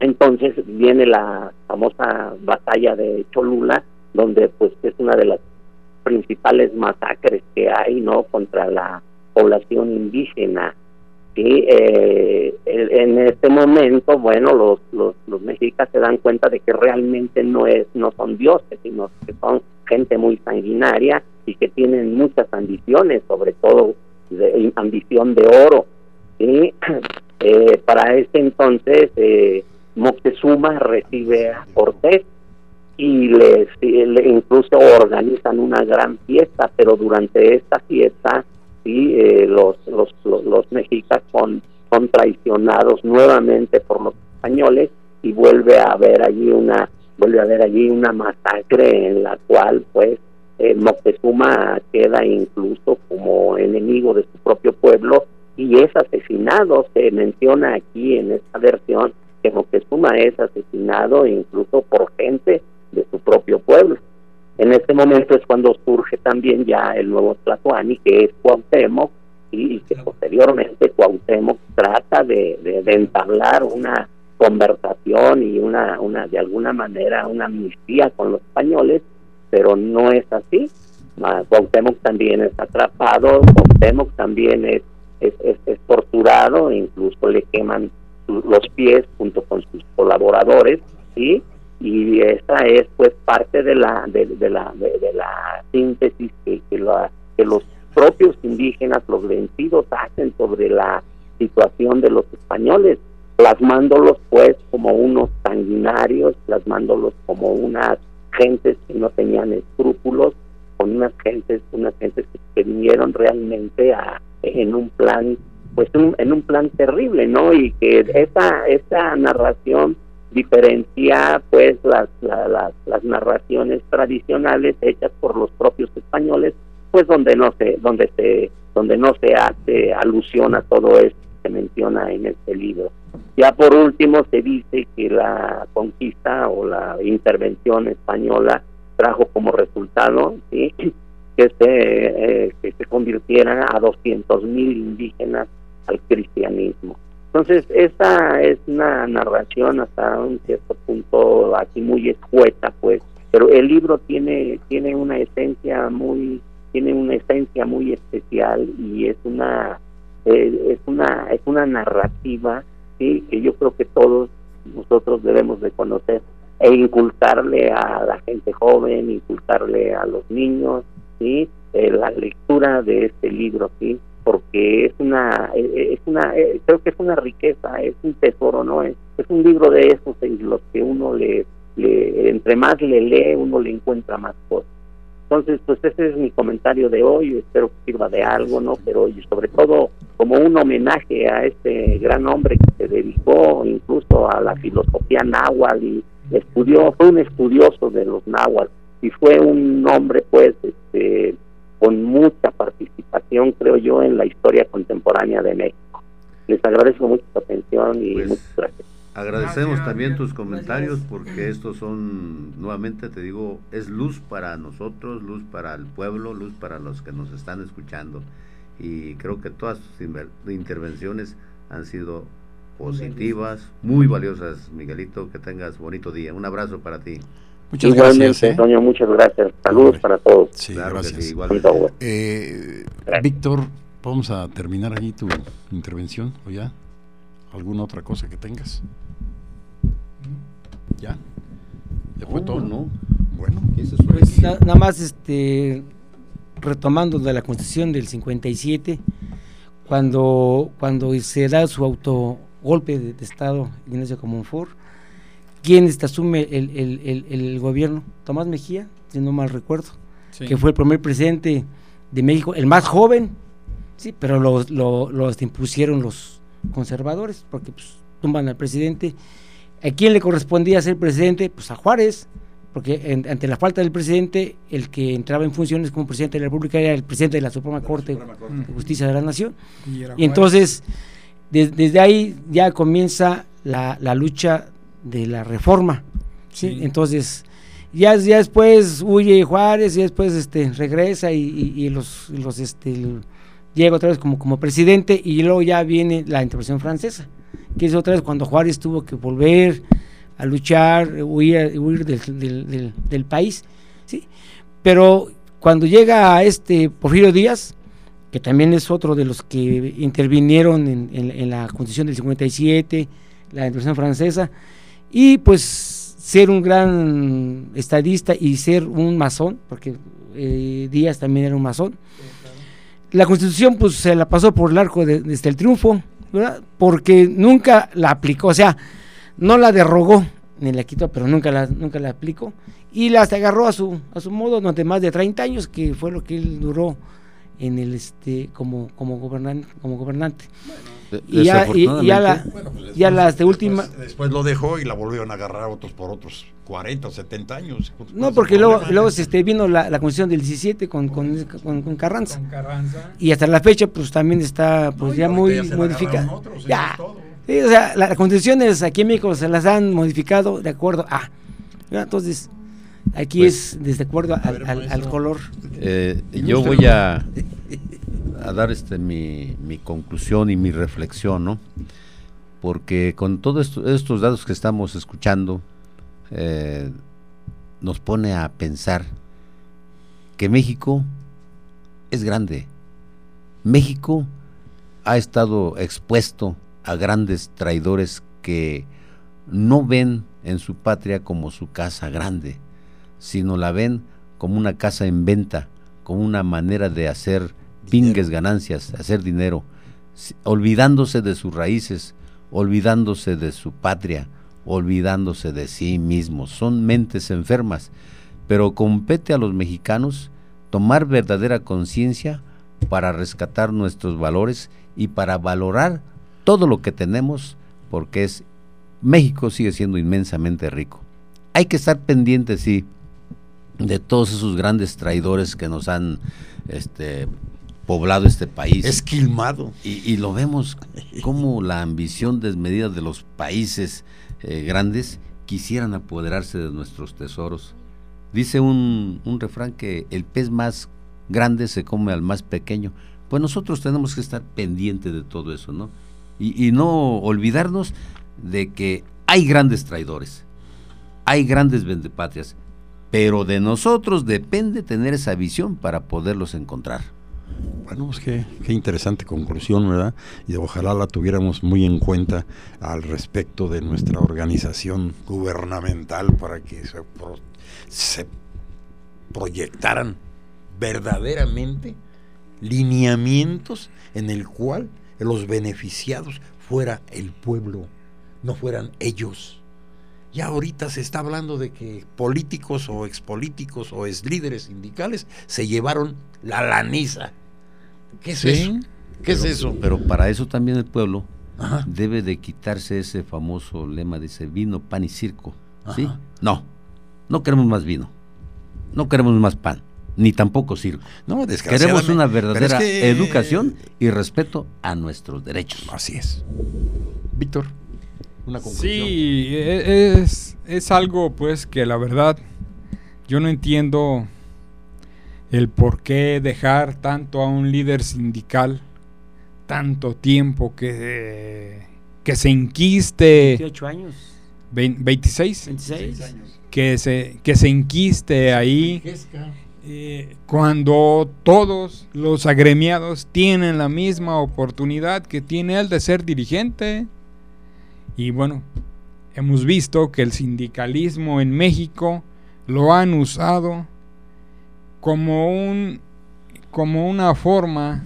Entonces viene la famosa batalla de Cholula, donde pues es una de las principales masacres que hay, ¿no? Contra la población indígena Sí, eh, en este momento, bueno, los, los, los mexicas se dan cuenta de que realmente no es no son dioses, sino que son gente muy sanguinaria y que tienen muchas ambiciones, sobre todo ambición de oro. ¿sí? Eh, para este entonces, eh, Moctezuma recibe a Cortés y les, le incluso organizan una gran fiesta, pero durante esta fiesta ¿sí? Eh, los, los, los, mexicas son, son traicionados nuevamente por los españoles y vuelve a haber allí una vuelve a haber allí una masacre en la cual pues eh, Moctezuma queda incluso como enemigo de su propio pueblo y es asesinado, se menciona aquí en esta versión que Moctezuma es asesinado incluso por gente de su propio pueblo. En este momento es cuando surge también ya el nuevo Tlatuani, que es Cuauhtémoc, y, que posteriormente Cuauhtémoc trata de, de, entablar una conversación y una, una, de alguna manera, una amnistía con los españoles, pero no es así. Cuauhtémoc también es atrapado, Cuauhtémoc también es, es, es torturado, incluso le queman los pies junto con sus colaboradores, ¿sí? Y esta es pues parte de la de, la de, la síntesis que, que, los propios indígenas los vencidos hacen sobre la situación de los españoles plasmándolos pues como unos sanguinarios plasmándolos como unas gentes que no tenían escrúpulos con unas gentes unas gentes que, vinieron realmente a en un plan pues en un plan terrible no y que esa esa narración diferencia pues las, las, narraciones tradicionales hechas por los propios españoles pues donde no se donde se donde no se hace alusión a todo esto que se menciona en este libro ya por último se dice que la conquista o la intervención española trajo como resultado ¿sí? que se eh, que se convirtieran a 200 mil indígenas al cristianismo entonces, esta es una narración hasta un cierto punto aquí muy escueta, pues, pero el libro tiene tiene una esencia muy tiene una esencia muy especial y es una es una es una narrativa sí que yo creo que todos nosotros debemos de conocer e inculcarle a la gente joven, inculcarle a los niños, sí, eh, la lectura de este libro, sí, porque es una, eh, eh, es una eh, creo que es una riqueza, es un tesoro, ¿no? Es, es un libro de esos en los que uno le, le, entre más le lee, uno le encuentra más cosas. Entonces, pues ese es mi comentario de hoy, espero que sirva de algo, ¿no? Pero y sobre todo como un homenaje a este gran hombre que se dedicó incluso a la filosofía náhuatl y estudió, fue un estudioso de los náhuatl y fue un hombre pues este con mucha participación, creo yo, en la historia contemporánea de México. Les agradezco mucho su atención y pues, muchas gracias. Agradecemos también tus comentarios porque estos son, nuevamente te digo, es luz para nosotros, luz para el pueblo, luz para los que nos están escuchando. Y creo que todas tus intervenciones han sido positivas, muy valiosas, Miguelito. Que tengas bonito día. Un abrazo para ti. Muchas gracias. ¿eh? muchas gracias. Saludos para todos. Sí, gracias. Eh, Víctor, vamos a terminar allí tu intervención, ¿o ya? ¿Alguna otra cosa que tengas? ¿Ya? ¿Ya fue todo? No. Bueno, pues nada más este retomando de la Constitución del 57, cuando, cuando se da su autogolpe de, de Estado Ignacio Comonfort, ¿Quién este, asume el, gobierno? Tomás Mejía, si no mal recuerdo, que fue el primer presidente de México, el más joven, sí, pero los lo, impusieron los conservadores, porque pues, tumban al presidente. ¿A quién le correspondía ser presidente? Pues a Juárez, porque ante la falta del presidente, el que entraba en funciones como presidente de la República era el presidente de la Suprema, Corte, de Justicia de la Nación. Y, entonces, desde ahí ya comienza la, la lucha de la reforma. ¿sí? Entonces, ya, ya después huye Juárez y después este, regresa y, los, los este, llega otra vez como, como presidente y luego ya viene la intervención francesa, que es otra vez cuando Juárez tuvo que volver a luchar, huir, huir del, del, país. ¿sí? Pero cuando llega a este Porfirio Díaz, que también es otro de los que intervinieron en, en la Constitución del 57, la intervención francesa, y pues ser un gran estadista y ser un masón, porque eh, Díaz también era un masón. La constitución pues se la pasó por el arco desde el triunfo, porque nunca la aplicó, o sea, no la derogó ni la quitó, pero nunca la, nunca la aplicó. Y la agarró a su, a su modo durante más de 30 años, que fue lo que él duró en el este como, como, gobernante, como gobernante. Y ya, y, ya, la, pues ya las de última. Después, lo dejó y la volvieron a agarrar otros por otros 40 o 70 años. No, porque luego, luego este, vino la, la constitución del 17 con, con, con, Carranza. Y hasta la fecha, pues también está pues ya muy modificada. ya. o sea, las constituciones aquí en México se las han modificado de acuerdo a. Entonces, aquí pues, es desde acuerdo al, al, color. Eh, yo voy a a dar este mi, mi, conclusión y mi reflexión, ¿no? Porque con todos estos datos que estamos escuchando, eh, nos pone a pensar que México es grande. México ha estado expuesto a grandes traidores que no ven en su patria como su casa grande, sino la ven como una casa en venta, como una manera de hacer pingues ganancias, hacer dinero, olvidándose de sus raíces, olvidándose de su patria, olvidándose de sí mismos. Son mentes enfermas, pero compete a los mexicanos tomar verdadera conciencia para rescatar nuestros valores y para valorar todo lo que tenemos, porque es México sigue siendo inmensamente rico. Hay que estar pendientes, sí, de todos esos grandes traidores que nos han este, poblado este país. Esquilmado. Y, y lo vemos como la ambición desmedida de los países eh, grandes quisieran apoderarse de nuestros tesoros. Dice un, un refrán que el pez más grande se come al más pequeño. Pues nosotros tenemos que estar pendientes de todo eso, ¿no? Y, y no olvidarnos de que hay grandes traidores, hay grandes vendepatrias, pero de nosotros depende tener esa visión para poderlos encontrar. Bueno, pues qué, interesante conclusión, ¿verdad? Y ojalá la tuviéramos muy en cuenta al respecto de nuestra organización gubernamental para que se, se proyectaran verdaderamente lineamientos en el cual los beneficiados fuera el pueblo, no fueran ellos. Ya ahorita se está hablando de que políticos o expolíticos o ex líderes sindicales se llevaron la laniza ¿Qué es eso? ¿Qué es eso? Pero para eso también el pueblo debe de quitarse ese famoso lema de ese vino, pan y circo. ¿Sí? No, no queremos más vino, no queremos más pan, ni tampoco circo. No, Queremos una verdadera educación y respeto a nuestros derechos. Así es. Víctor, una conclusión. Sí, e, es, es algo pues que la verdad yo no entiendo el por qué dejar tanto a un líder sindical tanto tiempo que, que se enquiste. 28 años. 26. 26 años. Que se, que se enquiste ahí. Eh, cuando todos los agremiados tienen la misma oportunidad que tiene él de ser dirigente. Y bueno, hemos visto que el sindicalismo en México lo han usado como un como una forma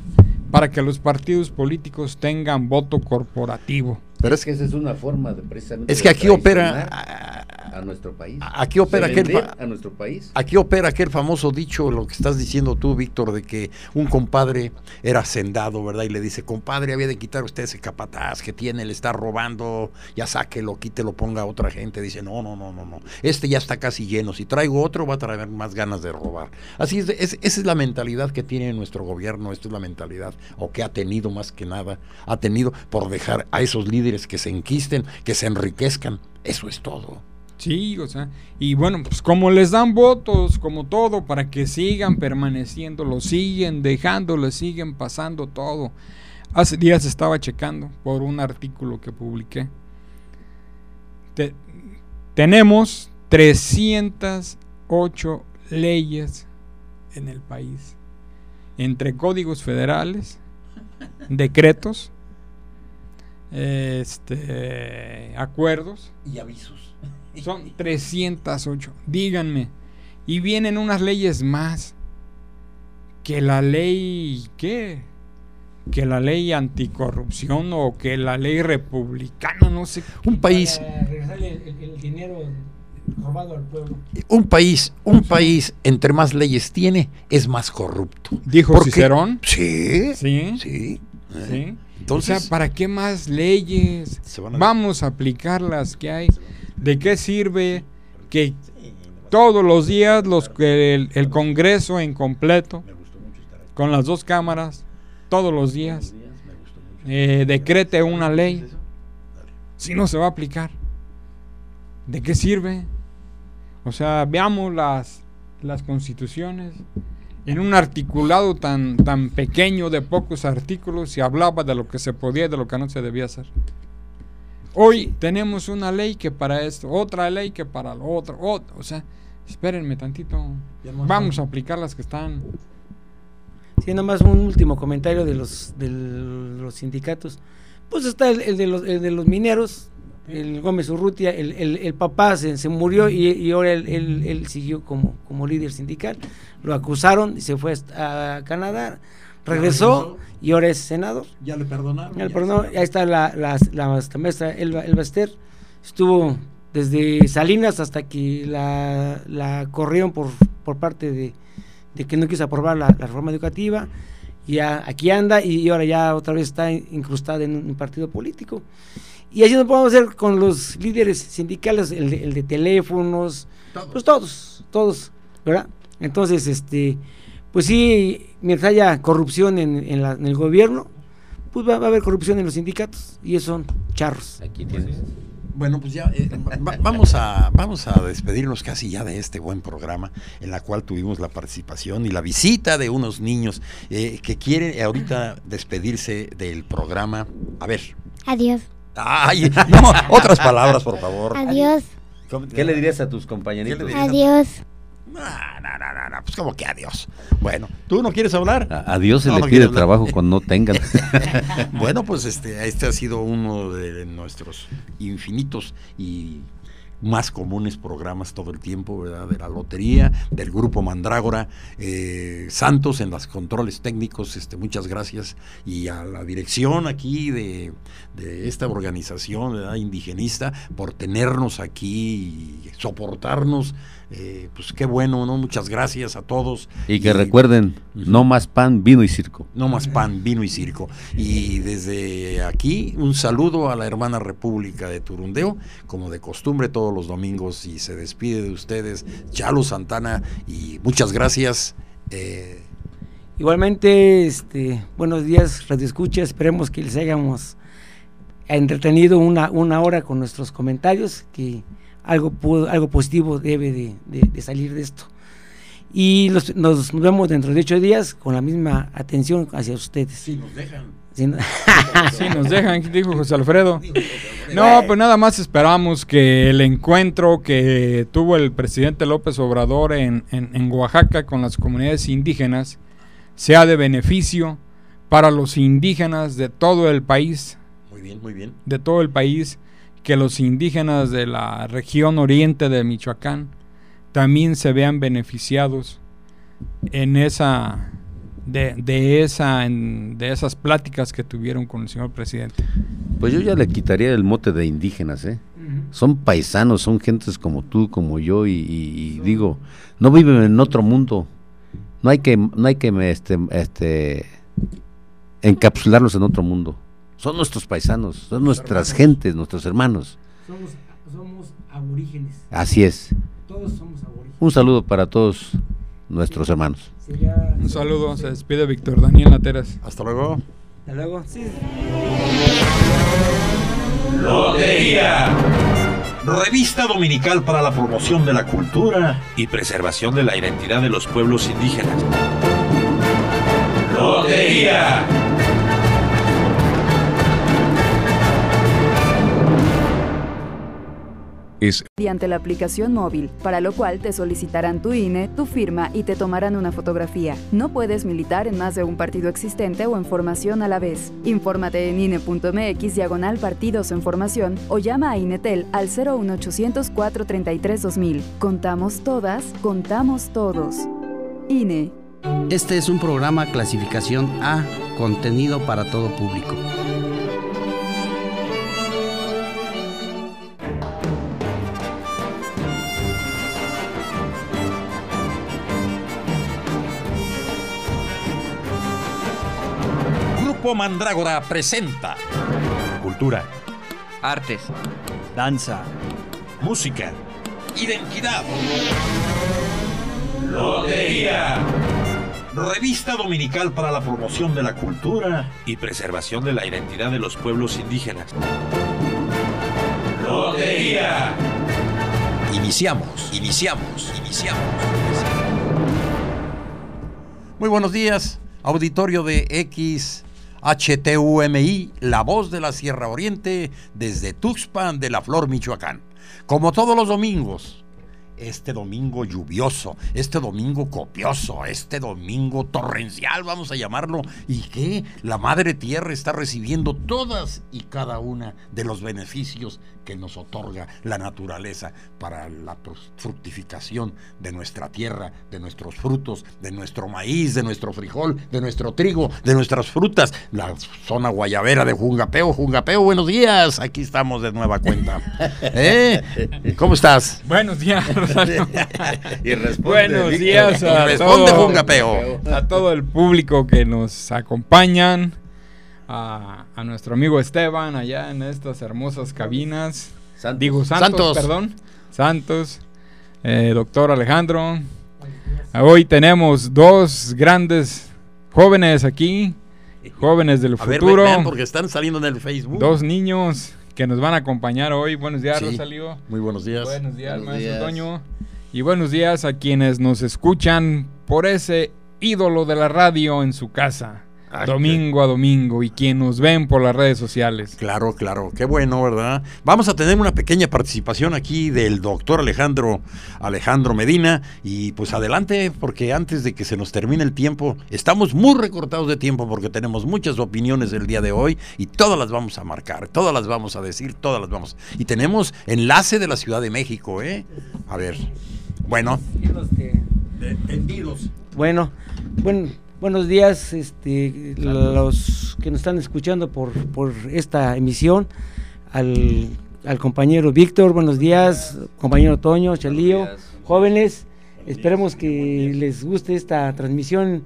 para que los partidos políticos tengan voto corporativo. Pero es que esa es una forma de precisamente. Es que aquí opera a, nuestro país. Aquí opera aquel a nuestro país. Aquí opera aquel famoso dicho, lo que estás diciendo tú, Víctor, de que un compadre era hacendado, ¿verdad? Y le dice, compadre, había de quitar usted ese capataz que tiene, le está robando, ya sáquelo, quítelo, ponga a otra gente. Dice, no, no, no, no, no. Este ya está casi lleno. Si traigo otro, va a traer más ganas de robar. Así es, esa es la mentalidad que tiene nuestro gobierno, esta es la mentalidad, o que ha tenido más que nada, ha tenido por dejar a esos líderes que se enquisten, que se enriquezcan. Eso es todo. Sí, o sea, y bueno, pues como les dan votos, como todo, para que sigan permaneciendo, lo siguen dejando, siguen pasando todo. Hace días estaba checando por un artículo que publiqué. tenemos 308 leyes en el país, entre códigos federales, decretos este, acuerdos. Y avisos. Son 308. Díganme. Y vienen unas leyes más. Que la ley, ¿qué? Que la ley anticorrupción o que la ley republicana, no sé. Un país. el, dinero robado al pueblo. Un país, un país, entre más leyes tiene, es más corrupto. ¿Dijo Cicerón? Sí. Sí. Sí. Sí. Entonces, o sea, ¿para qué más leyes? Vamos a aplicar las que hay. ¿De qué sirve que todos los días los el, el Congreso en completo, con las dos cámaras, todos los días, eh, decrete una ley si no se va a aplicar? ¿De qué sirve? O sea, veamos las, las constituciones. En un articulado tan, tan pequeño de pocos artículos se hablaba de lo que se podía y de lo que no se debía hacer. Hoy tenemos una ley que para esto, otra ley que para lo otro, o sea, espérenme tantito. Vamos a aplicar las que están. Sí, más un último comentario de los, de los sindicatos. Pues está el, de, los, el de los mineros, el Gómez Urrutia, el, el, papá se, se murió y, ahora él, siguió como, como líder sindical. Lo acusaron y se fue a Canadá, regresó y ahora es senador. Ya le perdonaron. Ya le perdonó. Ahí está la, la, la, maestra Elba, Elba Ester. Estuvo desde Salinas hasta que la, la corrieron por, por parte de, de que no quiso aprobar la, reforma educativa. Ya aquí anda y, ahora ya otra vez está incrustada en un partido político. Y así nos podemos hacer con los líderes sindicales, el de, el de teléfonos, todos. pues todos, todos, ¿verdad? Entonces, este, pues sí, mientras haya corrupción en, en, el gobierno, pues va, a haber corrupción en los sindicatos y esos son charros. Aquí tienes. Bueno, pues ya eh, vamos, a, vamos a despedirnos casi ya de este buen programa en la cual tuvimos la participación y la visita de unos niños eh, que quieren ahorita despedirse del programa. A ver. Adiós. Ay, no, otras palabras, por favor. Adiós. ¿Qué le dirías a tus compañeritos? Adiós. No, no, no, no, pues como que adiós. Bueno, ¿tú no quieres hablar? A, Dios se le pide trabajo cuando no tengan. bueno, pues este, este ha sido uno de nuestros infinitos y más comunes programas todo el tiempo, ¿verdad? De la lotería, del grupo Mandrágora, eh, Santos en los controles técnicos, este, muchas gracias, y a la dirección aquí de, de esta organización ¿verdad? indigenista por tenernos aquí y soportarnos eh, pues qué bueno, ¿no? Muchas gracias a todos. Y que recuerden, no más pan, vino y circo. No más pan, vino y circo. Y desde aquí, un saludo a la hermana República de Turundeo, como de costumbre todos los domingos, y se despide de ustedes Chalo Santana, y muchas gracias. Eh, Igualmente, este, buenos días, Radio Escucha, esperemos que les hayamos entretenido una, una hora con nuestros comentarios, que algo, algo positivo debe de, salir de esto. Y nos, vemos dentro de ocho días con la misma atención hacia ustedes. Si nos dejan. Si nos dejan, dijo José Alfredo. No, pues nada más esperamos que el encuentro que tuvo el presidente López Obrador en, en Oaxaca con las comunidades indígenas sea de beneficio para los indígenas de todo el país. Muy bien, muy bien. De todo el país que los indígenas de la región oriente de Michoacán también se vean beneficiados en esa de, de, esa de esas pláticas que tuvieron con el señor presidente. Pues yo ya le quitaría el mote de indígenas, ¿eh? Son paisanos, son gentes como tú, como yo, y, digo, no viven en otro mundo. No hay que, no hay que este, este, encapsularlos en otro mundo. Son nuestros paisanos, son nuestras gentes, nuestros hermanos. Somos, somos aborígenes. Así es. Todos somos aborígenes. Un saludo para todos nuestros hermanos. Un saludo, se despide Víctor Daniel Lateras. Hasta luego. Hasta luego, sí. Lotería. Revista dominical para la promoción de la cultura y preservación de la identidad de los pueblos indígenas. Lotería. Mediante la aplicación móvil, para lo cual te solicitarán tu INE, tu firma y te tomarán una fotografía. No puedes militar en más de un partido existente o en formación a la vez. Infórmate en INE.mx diagonal partidos en formación o llama a INETEL al 01800 433 2000. Contamos todas, contamos todos. INE. Este es un programa clasificación A, contenido para todo público. Mandrágora presenta cultura, artes, danza, música, identidad. Lotería. Revista dominical para la promoción de la cultura y preservación de la identidad de los pueblos indígenas. Lotería. Iniciamos, iniciamos, iniciamos. Muy buenos días, auditorio de XHTUMI, La Voz de la Sierra Oriente, desde Tuxpan de la Flor, Michoacán. Como todos los domingos, este domingo lluvioso, este domingo copioso, este domingo torrencial, vamos a llamarlo, y que la Madre Tierra está recibiendo todas y cada una de los beneficios que nos otorga la naturaleza para la fructificación de nuestra tierra, de nuestros frutos, de nuestro maíz, de nuestro frijol, de nuestro trigo, de nuestras frutas, la zona guayabera de Jungapeo. Jungapeo, buenos días, aquí estamos de nueva cuenta. ¿Eh? ¿Cómo estás? Buenos días. y Buenos días a, todo, a todo el público que nos acompañan a, nuestro amigo Esteban allá en estas hermosas cabinas. Digo, Santos, perdón. Santos, eh, doctor Alejandro. Hoy tenemos dos grandes jóvenes aquí, jóvenes del futuro. porque están saliendo en el Facebook. Dos niños que nos van a acompañar hoy. Buenos días, Rosalío. Muy buenos días. Buenos días, maestro Toño. Y buenos días a quienes nos escuchan por ese ídolo de la radio en su casa domingo a domingo y quien nos ven por las redes sociales. Claro, claro, qué bueno, ¿verdad? Vamos a tener una pequeña participación aquí del doctor Alejandro Alejandro Medina y pues adelante porque antes de que se nos termine el tiempo, estamos muy recortados de tiempo porque tenemos muchas opiniones el día de hoy y todas las vamos a marcar, todas las vamos a decir, todas las vamos. Y tenemos enlace de la Ciudad de México, ¿eh? A ver. Bueno. Bueno, bueno, Buenos días, este, los que nos están escuchando por, por esta emisión, al, compañero Víctor, buenos días, compañero Toño, Chalío, jóvenes, esperemos que les guste esta transmisión.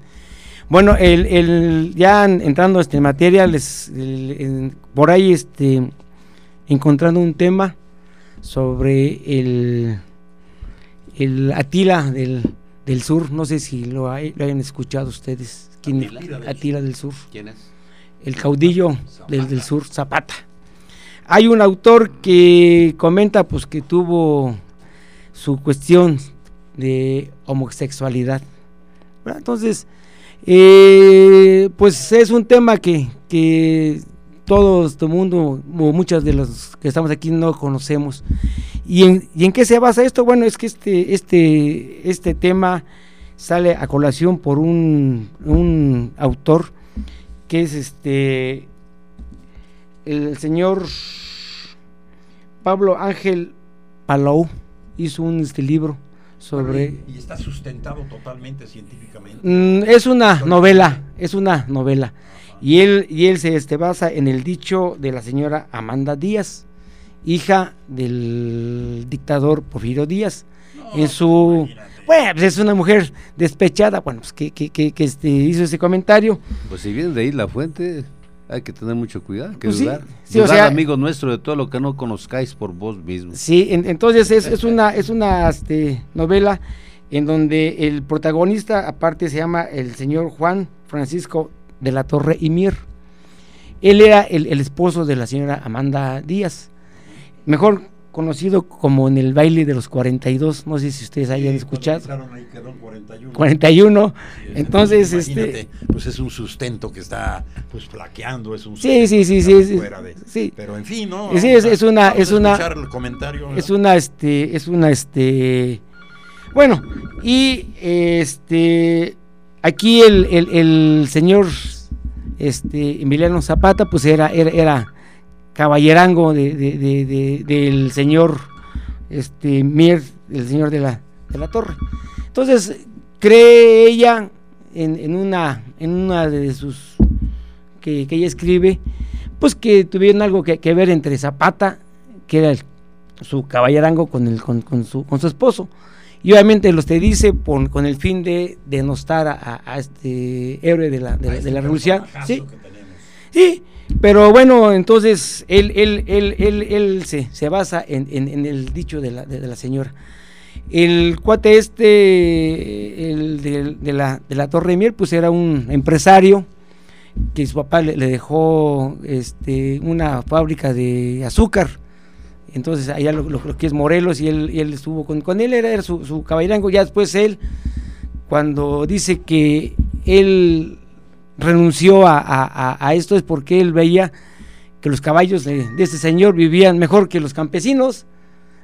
Bueno, el, el, ya entrando este, en materia, les, por ahí este, encontrando un tema sobre el, el Atila del del Sur, no sé si lo, hayan escuchado ustedes. ¿Quién Atila, del Sur. ¿Quién es? El caudillo del, del Sur, Zapata. Hay un autor que comenta pues que tuvo su cuestión de homosexualidad. Entonces, eh, pues es un tema que, que todo este mundo, o muchas de los que estamos aquí no conocemos. ¿Y en, ¿Y en, qué se basa esto? Bueno, es que este, este, este tema sale a colación por un, un autor que es este el señor Pablo Ángel Palou hizo un este libro sobre y está sustentado totalmente científicamente. Mm, es una novela, es una novela. Y él, y él se este, basa en el dicho de la señora Amanda Díaz, hija del dictador Porfirio Díaz. en su. Bueno, pues es una mujer despechada, bueno, pues que, que, que, este, hizo ese comentario. Pues si viene de ahí la fuente, hay que tener mucho cuidado, que pues dudar. Sí, amigo nuestro, de todo lo que no conozcáis por vos mismo. Sí, entonces es, es, una, es una este, novela en donde el protagonista, aparte, se llama el señor Juan Francisco de la Torre y Mir. Él era el, esposo de la señora Amanda Díaz, mejor conocido como en el baile de los 42, no sé si ustedes hayan escuchado. Ahí 41. 41. Entonces, este pues es un sustento que está pues flaqueando, es un Sí, sí, sí, sí, sí, Pero en fin, ¿no? Sí, es, una es una es una este es una este bueno, y este aquí el, señor este, Emiliano Zapata, pues era, era, caballerango del señor este, Mier, el señor de la, de la Torre. Entonces, cree ella en, una, en una de sus que, ella escribe, pues que tuvieron algo que, ver entre Zapata, que era su caballerango con, el, con, su, con su esposo. Y obviamente los te dice con el fin de denostar a, este héroe de la, de, la revolución. ¿sí? Sí, pero bueno, entonces él, él, él, él, él se, se, basa en, en, el dicho de la, de, la, señora. El cuate este, el de, de, la, de la Torre Mier, pues era un empresario que su papá le, dejó este, una fábrica de azúcar. Entonces allá lo, lo, que es Morelos y él, él estuvo con, con él, era, su, su caballerango. Ya después él, cuando dice que él renunció a, esto es porque él veía que los caballos de, este señor vivían mejor que los campesinos.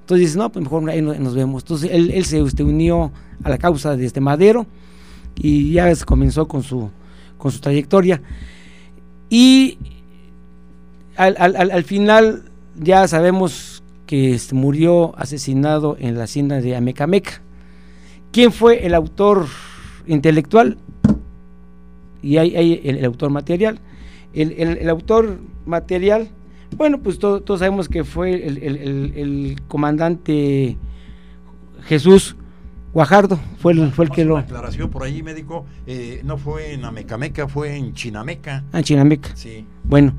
Entonces dice, no, pues mejor ahí nos vemos. Entonces él, se este, unió a la causa de este Madero y ya comenzó con su, con su trayectoria. Y al, final ya sabemos que murió asesinado en la hacienda de Amecameca. ¿Quién fue el autor intelectual? y hay, el, autor material. El, autor material, bueno, pues todos sabemos que fue el, comandante Jesús Guajardo, fue el, fue el que lo... aclaración por ahí, médico, eh, no fue en Amecameca, fue en Chinameca. Ah, en Chinameca. Sí. Bueno.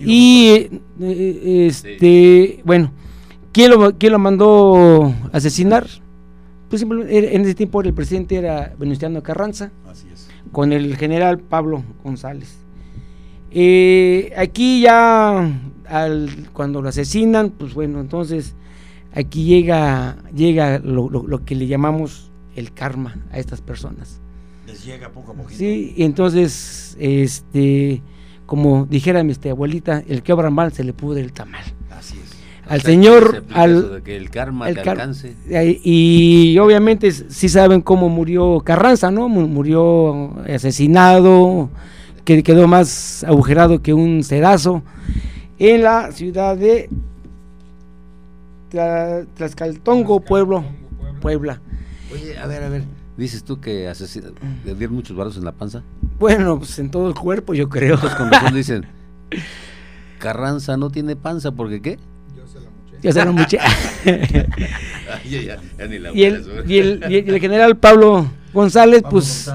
y, eh, este, bueno, ¿quién lo, ¿quién lo mandó asesinar? Pues simplemente en ese tiempo el presidente era Venustiano Carranza. Así es con el general Pablo González. Eh, aquí ya cuando lo asesinan, pues bueno, entonces aquí llega, llega lo, que le llamamos el karma a estas personas. Les llega poco a poco. Sí, y entonces, este, como dijera mi este, abuelita, el que obra mal se le pudre el tamal. Al señor, al que el karma te alcance. Y obviamente sí saben cómo murió Carranza, ¿no? Murió asesinado, que quedó más agujerado que un sedazo en la ciudad de Tlaxcaltongo, pueblo, Puebla. Oye, a ver, a ver, dices tú que le dieron muchos balos en la panza. Bueno, pues en todo el cuerpo, yo creo. Cuando dicen, Carranza no tiene panza, ¿porque qué? Ya se lo muché. y, el, general Pablo González, pues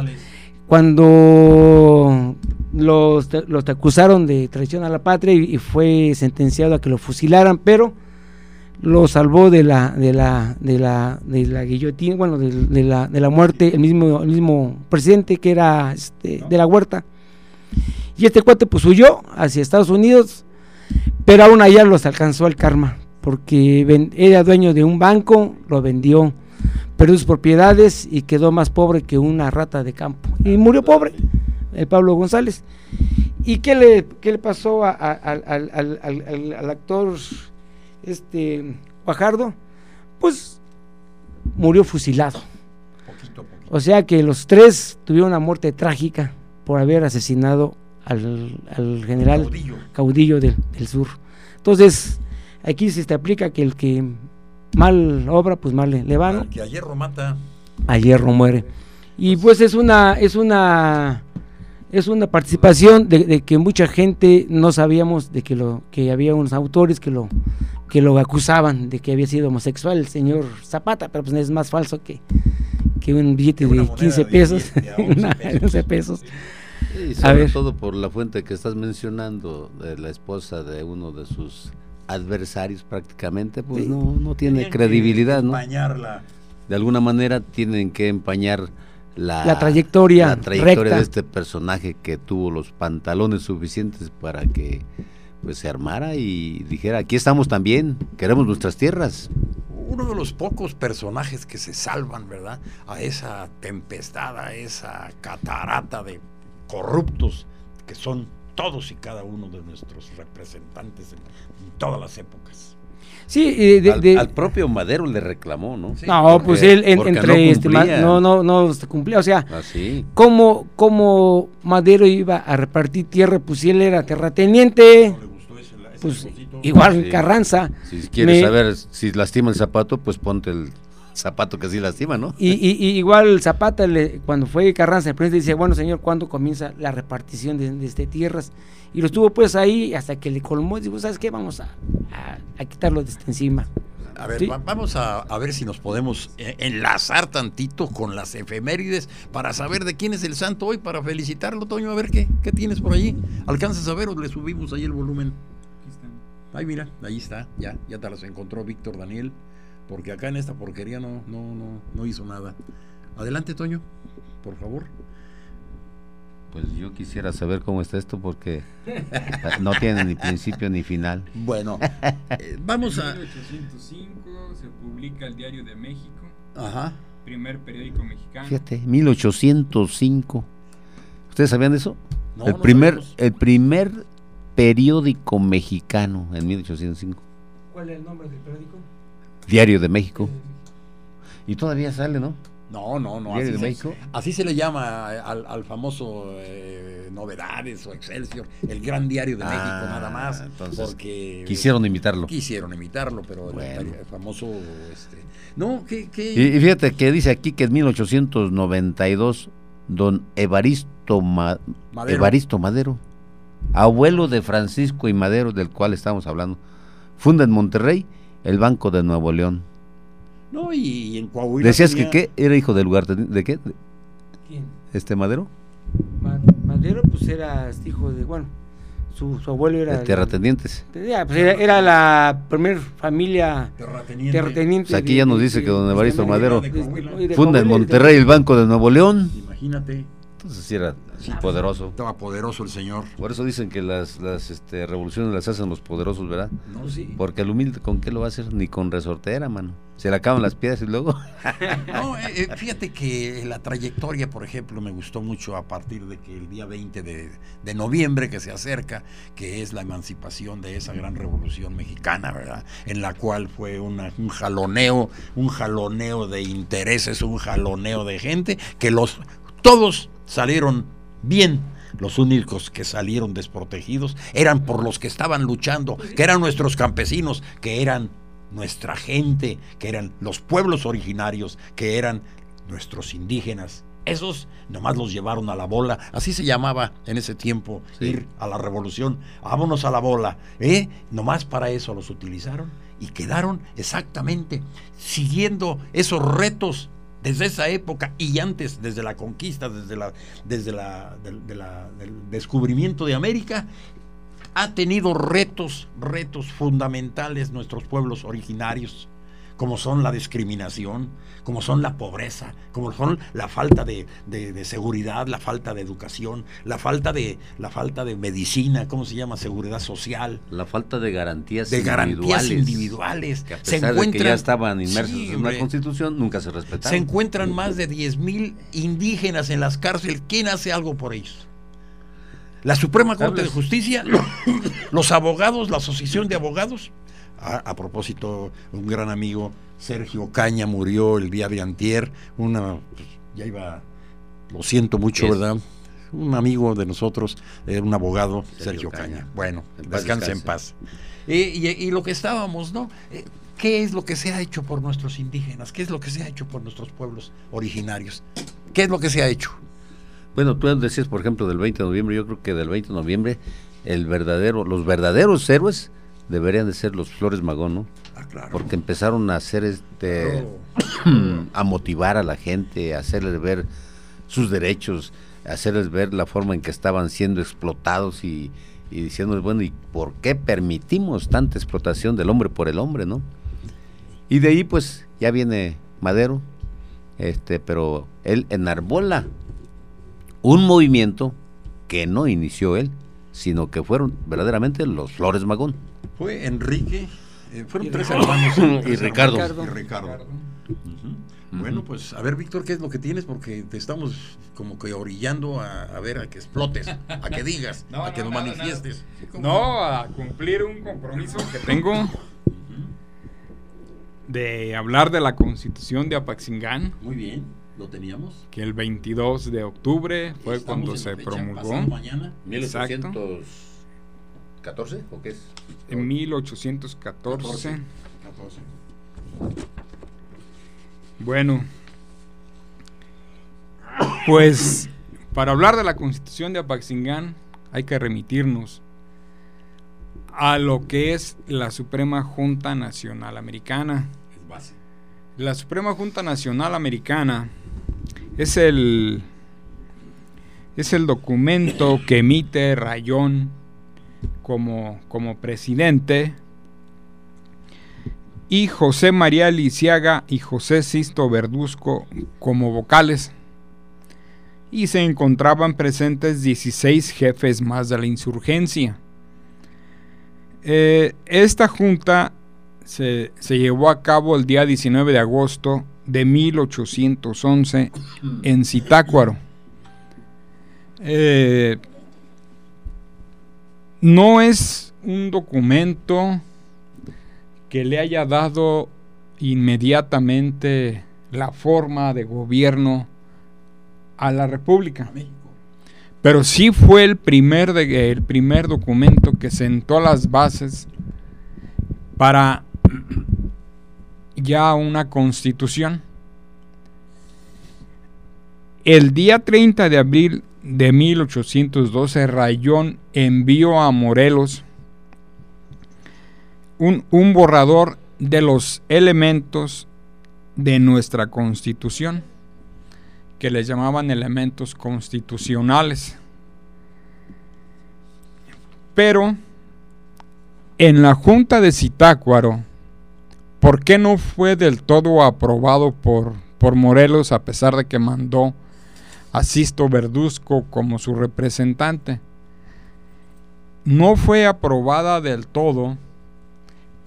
cuando los, los acusaron de traición a la patria y, fue sentenciado a que lo fusilaran, pero lo salvó de la de la de la de la guillotina, bueno, de, la, de la muerte el mismo el mismo presidente que era este, de la Huerta. Y este cuate pues huyó hacia Estados Unidos, pero aún allá los alcanzó el karma porque era dueño de un banco, lo vendió, perdió sus propiedades y quedó más pobre que una rata de campo. Y murió pobre, el Pablo González. ¿Y qué le, qué le pasó al, actor este Guajardo? Pues murió fusilado. O sea que los tres tuvieron una muerte trágica por haber asesinado al, general caudillo, del, del, sur. Entonces, Aquí se te aplica que el que mal obra, pues mal le, va. ¿no? Que a hierro mata. A hierro muere. Y pues es una, es una, es una participación de, que mucha gente no sabíamos de que lo, que había unos autores que lo, que lo acusaban de que había sido homosexual el señor Zapata, pero pues es más falso que, que un billete de 15 pesos, de 11 pesos. Y sobre todo por la fuente que estás mencionando, de la esposa de uno de sus adversarios prácticamente, pues no, no tiene credibilidad, ¿no? De alguna manera tienen que empañar la, trayectoria, trayectoria de este personaje que tuvo los pantalones suficientes para que pues se armara y dijera, aquí estamos también, queremos nuestras tierras. Uno de los pocos personajes que se salvan, ¿verdad? A esa tempestad, a esa catarata de corruptos que son todos y cada uno de nuestros representantes en, todas las épocas. Sí, de, al, propio Madero le reclamó, ¿no? no, pues él entre este, no, no, no se cumplía, o sea, ah, ¿cómo, Madero iba a repartir tierra? Pues si él era terrateniente, pues igual Carranza. Si quieres saber si lastima el zapato, pues ponte el Zapato que sí lastima, ¿no? Y, igual Zapata, le, cuando fue Carranza, el presidente decía, bueno, señor, ¿cuándo comienza la repartición de, este tierras? Y lo estuvo pues ahí hasta que le colmó y dijo, ¿sabes qué? Vamos a, a, quitarlo de este encima. A ver, vamos a, ver si nos podemos eh, enlazar tantito con las efemérides para saber de quién es el santo hoy, para felicitarlo, Toño. A ver qué, qué tienes por allí. ¿Alcanzas a ver o le subimos ahí el volumen? Ay, mira, ahí está, ya, ya te las encontró Víctor Daniel, porque acá en esta porquería no, no, no, no hizo nada. Adelante, Toño, por favor. Pues yo quisiera saber cómo está esto porque no tiene ni principio ni final. Bueno, eh, vamos a... En 1805 se publica el Diario de México. Ajá. Primer periódico mexicano. Fíjate, 1805. ¿Ustedes sabían de eso? el primer el primer periódico mexicano en 1805. ¿Cuál es el nombre del periódico? Diario de México. Y todavía sale, ¿no? No, no, no. Así, se, así se le llama al, famoso eh, Novedades o Excelsior, el gran diario de México, ah, nada más. porque quisieron imitarlo. Quisieron imitarlo, pero el, famoso. Este, no, que. Y, fíjate que dice aquí que en 1892, don Evaristo, Madero. Evaristo Madero, abuelo de Francisco y Madero, del cual estamos hablando, funda en Monterrey el Banco de Nuevo León no, y, en Coahuila. ¿Decías que qué? ¿Era hijo del lugar? ¿De qué? ¿Quién? ¿Este Madero? Madero, pues era hijo de. Bueno, su, abuelo era. De terratenientes. Pues era, la primera familia terrateniente. terrateniente pues aquí ya nos dice que don Evaristo Madero funda en Monterrey el Banco de Nuevo León. Imagínate. Entonces sí era poderoso. Estaba poderoso el señor. Por eso dicen que las, las este, revoluciones las hacen los poderosos, ¿verdad? No, sí. Porque el humilde, ¿con qué lo va a hacer? Ni con resortera, mano. Se le acaban las piedras y luego. no, eh, eh, fíjate que la trayectoria, por ejemplo, me gustó mucho a partir de que el día 20 de, de noviembre que se acerca, que es la emancipación de esa gran revolución mexicana, ¿verdad? En la cual fue un jaloneo, un jaloneo de intereses, un jaloneo de gente, que los todos salieron bien. Los únicos que salieron desprotegidos eran por los que estaban luchando, que eran nuestros campesinos, que eran nuestra gente, que eran los pueblos originarios, que eran nuestros indígenas. Esos nomás los llevaron a la bola, así se llamaba en ese tiempo, ir a la revolución, vámonos a la bola, ¿eh? Nomás para eso los utilizaron y quedaron exactamente siguiendo esos retos desde esa época y antes, desde la conquista, desde, la, desde la, del descubrimiento de América, ha tenido retos, retos fundamentales nuestros pueblos originarios como son la discriminación, como son la pobreza, como son la falta de, seguridad, la falta de educación, la falta de, la falta de medicina, ¿cómo se llama? Seguridad social. La falta de garantías de individuales. garantías individuales. Que a pesar se encuentran, de que ya estaban inmersos en la constitución, nunca se respetaron. Se encuentran más de 10 mil indígenas en las cárceles. ¿Quién hace algo por ellos? La Suprema Corte de Justicia, los abogados, la Asociación de Abogados, a, propósito, un gran amigo, Sergio Caña, murió el día de antier. Una, pues, ya iba, lo siento mucho, ¿verdad? Un amigo de nosotros, era un abogado, Sergio, Caña. Bueno, descanse en paz. y, lo que estábamos, ¿no? Eh, ¿Qué es lo que se ha hecho por nuestros indígenas? ¿Qué es lo que se ha hecho por nuestros pueblos originarios? ¿Qué es lo que se ha hecho? Bueno, tú decías, por ejemplo, del 20 de noviembre, yo creo que del 20 de noviembre, el verdadero, los verdaderos héroes deberían de ser los Flores Magón, ¿no? Ah, claro. Porque empezaron a hacer este a motivar a la gente, a hacerles ver sus derechos, a hacerles ver la forma en que estaban siendo explotados y, y diciéndoles, bueno, ¿y por qué permitimos tanta explotación del hombre por el hombre, no? Y de ahí pues ya viene Madero, este, pero él enarbola un movimiento que no inició él, sino que fueron verdaderamente los Flores Magón. Fue Enrique, eh, fueron tres hermanos. y, Ricardo. y Ricardo. Bueno, pues a ver, Víctor, ¿qué es lo que tienes? Porque te estamos como que orillando a, ver a que explotes, a que digas, a que nos manifiestes. No, a cumplir un compromiso que tengo de hablar de la constitución de Apaxingán. Muy bien, lo teníamos. Que el 22 de octubre fue cuando se promulgó. Mañana. 14 o qué es? En 1814. Bueno, pues para hablar de la constitución de Apaxingán hay que remitirnos a lo que es la Suprema Junta Nacional Americana. La Suprema Junta Nacional Americana es el es el documento que emite Rayón como, como presidente y José María Lisiaga y José Sisto Verduzco como vocales. Y se encontraban presentes 16 jefes más de la insurgencia. Eh, esta junta se, llevó a cabo el día 19 de agosto de 1811 en Zitácuaro. Eh, no es un documento que le haya dado inmediatamente la forma de gobierno a la República. Pero sí fue el primer, el primer documento que sentó las bases para ya una constitución. El día 30 de abril de 1812, Rayón envió a Morelos un, borrador de los elementos de nuestra constitución, que les llamaban elementos constitucionales. Pero en la Junta de Zitácuaro, ¿por qué no fue del todo aprobado por, por Morelos a pesar de que mandó a Sisto Verduzco como su representante? No fue aprobada del todo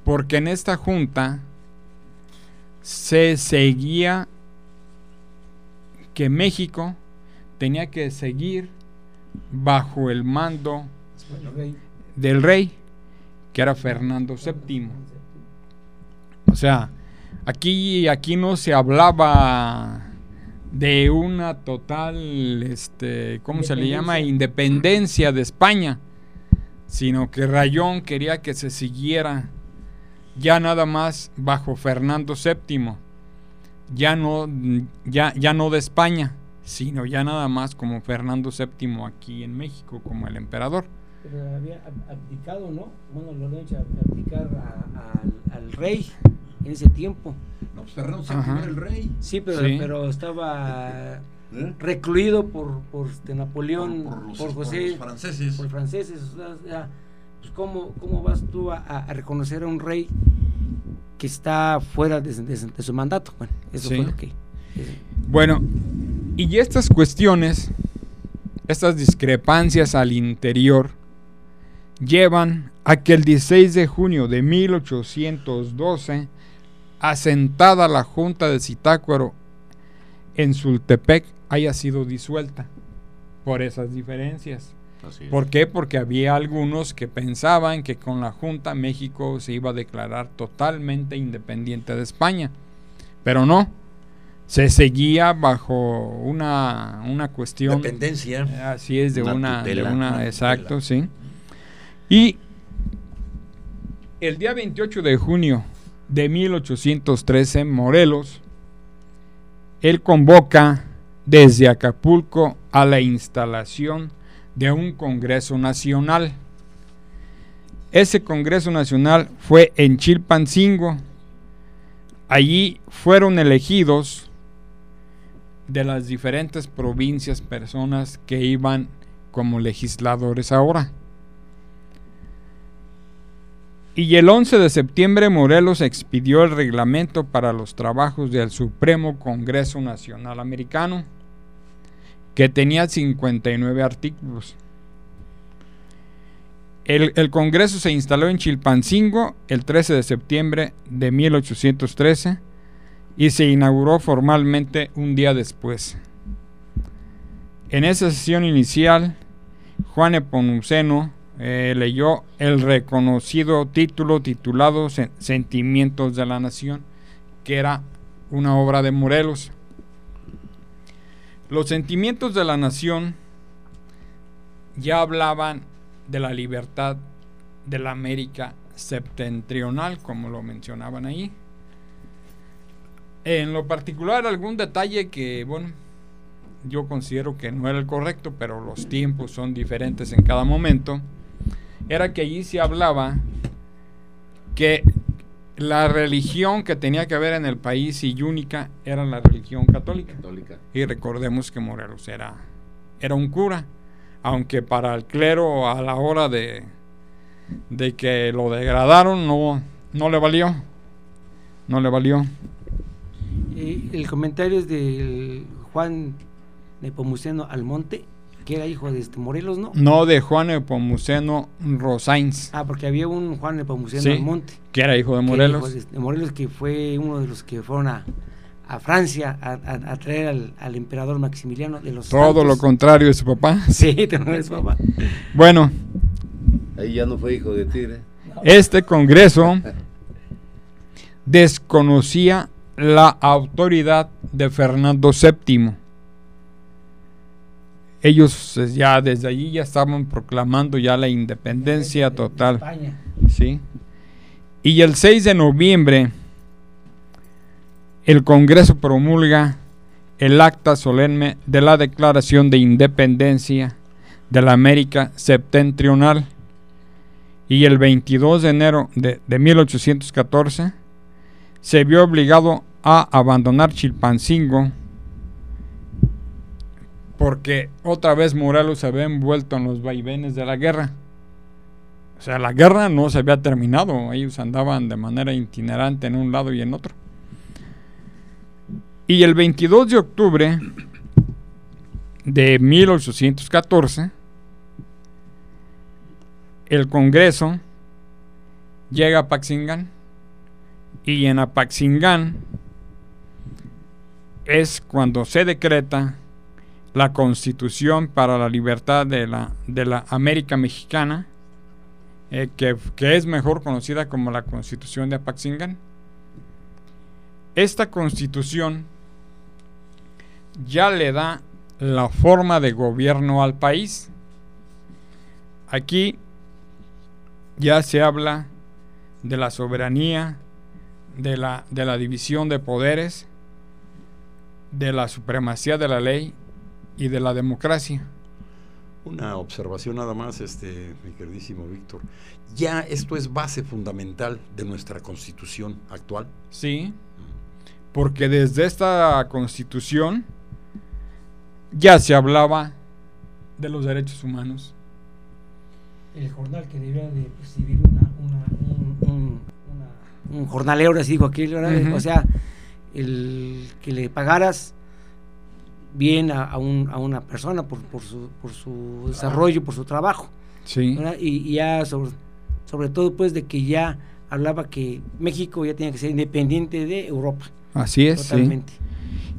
porque en esta junta se seguía que México tenía que seguir bajo el mando del rey, que era Fernando VII. O sea, aquí, aquí no se hablaba de una total, este, ¿cómo se le llama? Independencia de España, sino que Rayón quería que se siguiera ya nada más bajo Fernando VII, ya no, ya, ya no de España, sino ya nada más como Fernando VII aquí en México, como el emperador. Pero había abdicado, ¿no? Bueno, lo han hecho abdicar al rey en ese tiempo. No, pues Fernando VII era el rey. Sí, pero, pero estaba ¿Eh? recluido por, por este, Napoleón, por, José, los franceses. Por franceses. O sea, pues, ¿cómo, ¿cómo, vas tú a, reconocer a un rey que está fuera de, su mandato? Bueno, eso fue lo que... Bueno, y estas cuestiones, estas discrepancias al interior, llevan a que el 16 de junio de 1812, asentada la Junta de Zitácuaro en Sultepec, haya sido disuelta por esas diferencias. ¿Por qué? Porque había algunos que pensaban que con la Junta México se iba a declarar totalmente independiente de España. Pero no, se seguía bajo una, una cuestión... Dependencia. Así es, de una... de una, exacto, sí. Y el día 28 de junio de 1813, Morelos, él convoca desde Acapulco a la instalación de un Congreso Nacional. Ese Congreso Nacional fue en Chilpancingo. Allí fueron elegidos de las diferentes provincias personas que iban como legisladores ahora. Y el 11 de septiembre Morelos expidió el reglamento para los trabajos del Supremo Congreso Nacional Americano que tenía 59 artículos. El, Congreso se instaló en Chilpancingo el 13 de septiembre de 1813 y se inauguró formalmente un día después. En esa sesión inicial, Juan Eponuceno eh, leyó el reconocido título titulado Sentimientos de la Nación, que era una obra de Morelos. Los sentimientos de la nación ya hablaban de la libertad de la América septentrional, como lo mencionaban ahí. En lo particular, algún detalle que, bueno, yo considero que no era el correcto, pero los tiempos son diferentes en cada momento, era que allí se hablaba que la religión que tenía que haber en el país y única era la religión católica. Y recordemos que Morelos era, era un cura, aunque para el clero a la hora de, de que lo degradaron no, no le valió. No le valió. el comentario es de Juan Nepomuceno Almonte que era hijo de este Morelos, ¿no? No, de Juan Epomuceno Rosains. Ah, porque había un Juan Epomuceno Almonte. Que era hijo de Morelos. De, de, Morelos, que fue uno de los que fueron a, a Francia a, a, traer al, al, emperador Maximiliano de los Todo lo contrario de su papá. Sí, de su papá. Bueno. Ahí ya no fue hijo de Tigre. Este congreso desconocía la autoridad de Fernando VII ellos eh, ya desde allí ya estaban proclamando ya la independencia total. ¿sí? Y el 6 de noviembre el Congreso promulga el acta solemne de la Declaración de Independencia de la América Septentrional y el 22 de enero de, de 1814 se vio obligado a abandonar Chilpancingo porque otra vez Morelos se había envuelto en los vaivenes de la guerra. O sea, la guerra no se había terminado, ellos andaban de manera itinerante en un lado y en otro. Y el 22 de octubre de 1814, el Congreso llega a Paxingán y en Apaxingán es cuando se decreta la Constitución para la Libertad de la, de la América Mexicana, eh, que, es mejor conocida como la Constitución de Apaxingán. Esta constitución ya le da la forma de gobierno al país. Aquí ya se habla de la soberanía, de la, de la división de poderes, de la supremacía de la ley y de la democracia. Una observación nada más, este, mi queridísimo Víctor. Ya esto es base fundamental de nuestra constitución actual. Sí, porque desde esta constitución ya se hablaba de los derechos humanos. El jornal que debía de recibir una, un, un, jornalero, les digo aquí, o sea, el que le pagaras bien a, un, a una persona por, por, su, por su desarrollo, por su trabajo. Sí. Y, ya sobre, sobre todo pues de que ya hablaba que México ya tenía que ser independiente de Europa. Así es. Totalmente.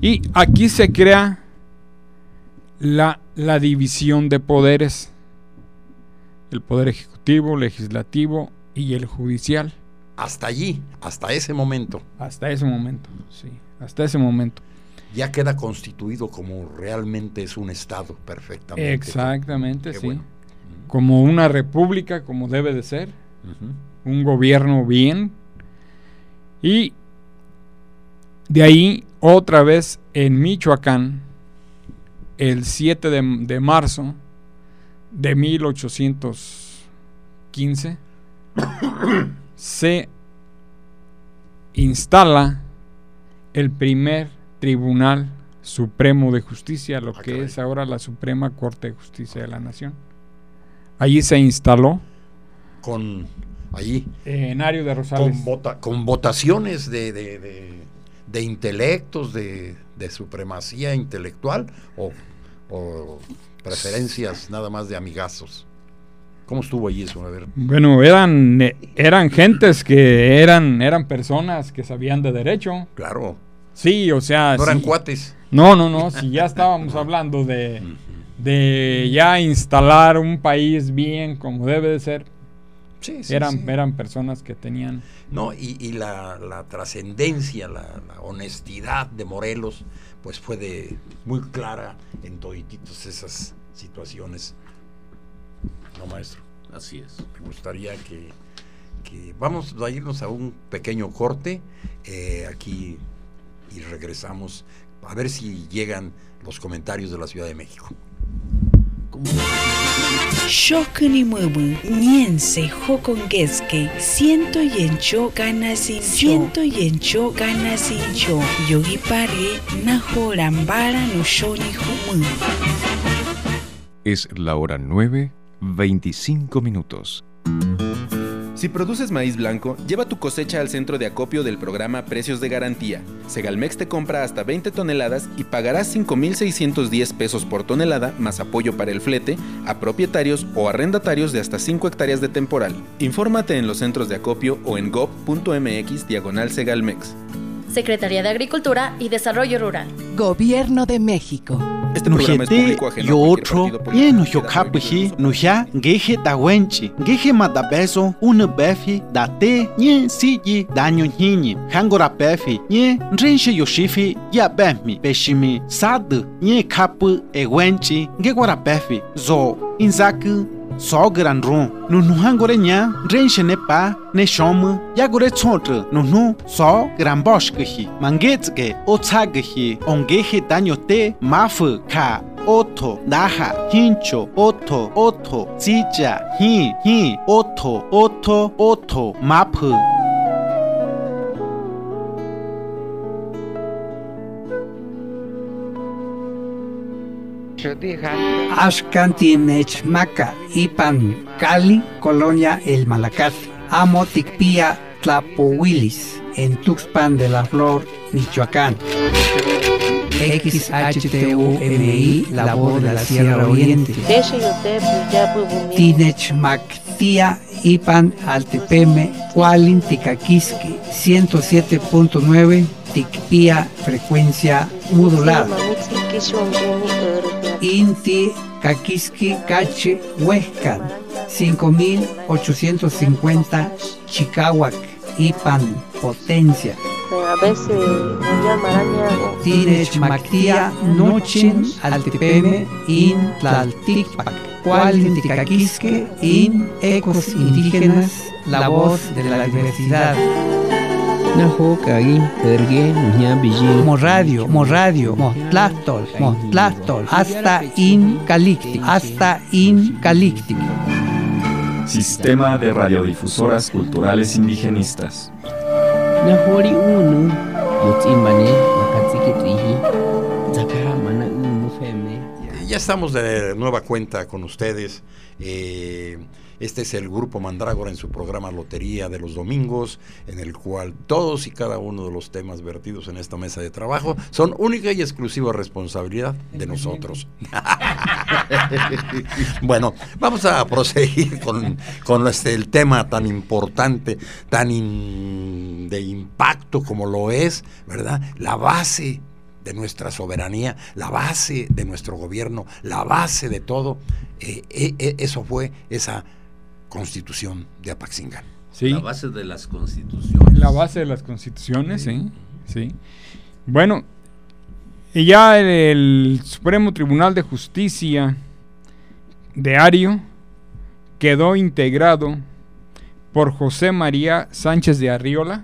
Y aquí se crea la, la división de poderes. El poder ejecutivo, legislativo y el judicial. Hasta allí, hasta ese momento. Hasta ese momento, sí, hasta ese momento ya queda constituido como realmente es un Estado perfectamente. Exactamente, sí. Como una república, como debe de ser. Un gobierno bien. Y de ahí, otra vez en Michoacán, el 7 de, de marzo de 1815, se instala el primer Tribunal Supremo de Justicia, lo ah, que es ahora la Suprema Corte de Justicia de la Nación. Allí se instaló. Con allí. En Ario de Rosales. Con, votaciones de, de, intelectos, de, supremacía intelectual o, o preferencias nada más de amigazos. ¿Cómo estuvo allí eso? A ver. Bueno, eran, eran gentes que eran, eran personas que sabían de derecho. Claro. Sí, o sea. No eran cuates. No, no, no. Si ya estábamos hablando de, de ya instalar un país bien como debe de ser. Sí, sí, eran, eran personas que tenían. No, y, y la, la trascendencia, la, honestidad de Morelos, pues fue de muy clara en todititos esas situaciones. No, maestro. Así es. Me gustaría que, que vamos a irnos a un pequeño corte. Eh, aquí y regresamos a ver si llegan los comentarios de la Ciudad de México. Shokuni mumu, niense hokongeske, siento yencho ganasin, siento yencho ganasincho, yogi pare, naho rambara no shoni humu. Es la hora 9, 25 minutos. Si produces maíz blanco, lleva tu cosecha al centro de acopio del programa Precios de Garantía. Segalmex te compra hasta 20 toneladas y pagarás 5.610 pesos por tonelada más apoyo para el flete a propietarios o arrendatarios de hasta 5 hectáreas de temporal. Infórmate en los centros de acopio o en gov.mx diagonal Segalmex. Secretaría de Agricultura y Desarrollo Rural. Gobierno de México. Ujete yotro yeno yokapuhi nuja geje tawenchi geje madabeso da date nye siji danyo nyinyi hangorapefi nye nrinche yoshifi yabemi peshimi sadu nye kapu ewenchi ngegwarapefi zo inzaku só gran ron nu nu hangore nya renshe ne pa ne shom ya gore chontre nu nu só gran bosh hi manget ge o tsag hi onge hi danyo te maf ka oto daha hincho oto oto zija hi hi oto oto oto map Ashcantinechmaca, Ipan, Cali, Colonia El Malacate, Amo Ticpía, Tlapohuilis, en Tuxpan de la Flor, Michoacán. XHTUMI, la voz de la Sierra Oriente. Tinechmactia, Ipan, Altepeme, Cualin, Ticaquisque, 107.9, Ticpía, frecuencia modulada. Inti Kakiski Cache Huescan 5850 Chicahuac Ipan Potencia. A veces me. Tinech Mactia Nochin Altepeme In Tlaltipac. Cual Ticaquisque In Ecos Indígenas La voz de la diversidad Naho kagi perge nuhya biji. Morradio, Morradio, Motlatol, Motlatol, hasta in Calictic, hasta in Calictic. Sistema de radiodifusoras culturales indigenistas. Nahori unu feme. Ya estamos de nueva cuenta con ustedes. Eh, este es el grupo Mandrágora en su programa Lotería de los Domingos, en el cual todos y cada uno de los temas vertidos en esta mesa de trabajo son única y exclusiva responsabilidad de nosotros. bueno, vamos a proseguir con, con este, el tema tan importante, tan in- de impacto como lo es, ¿verdad? La base de nuestra soberanía, la base de nuestro gobierno, la base de todo, eh, eh, eh, eso fue esa constitución de Apaxingán. Sí. La base de las constituciones. La base de las constituciones, sí. sí. Bueno, y ya el, el Supremo Tribunal de Justicia de Ario quedó integrado por José María Sánchez de Arriola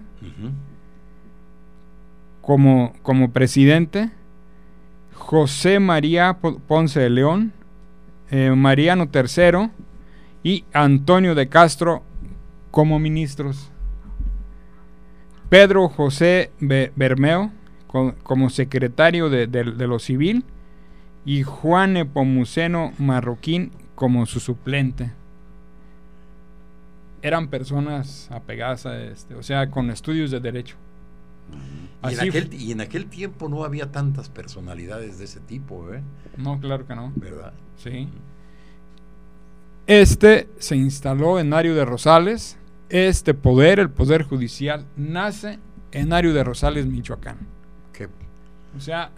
como, como presidente, José María Po- Ponce de León, eh, Mariano III y Antonio de Castro como ministros. Pedro José Be- Bermeo co- como secretario de, de- de lo civil y Juan Epomuceno Marroquín como su suplente. Eran personas apegadas a este, o sea, con estudios de derecho. Y en, aquel, y en aquel tiempo no había tantas personalidades de ese tipo, ¿eh? No, claro que no. ¿Verdad? Sí. Este se instaló en Ario de Rosales. Este poder, el poder judicial, nace en Ario de Rosales, Michoacán. Qué- O sea,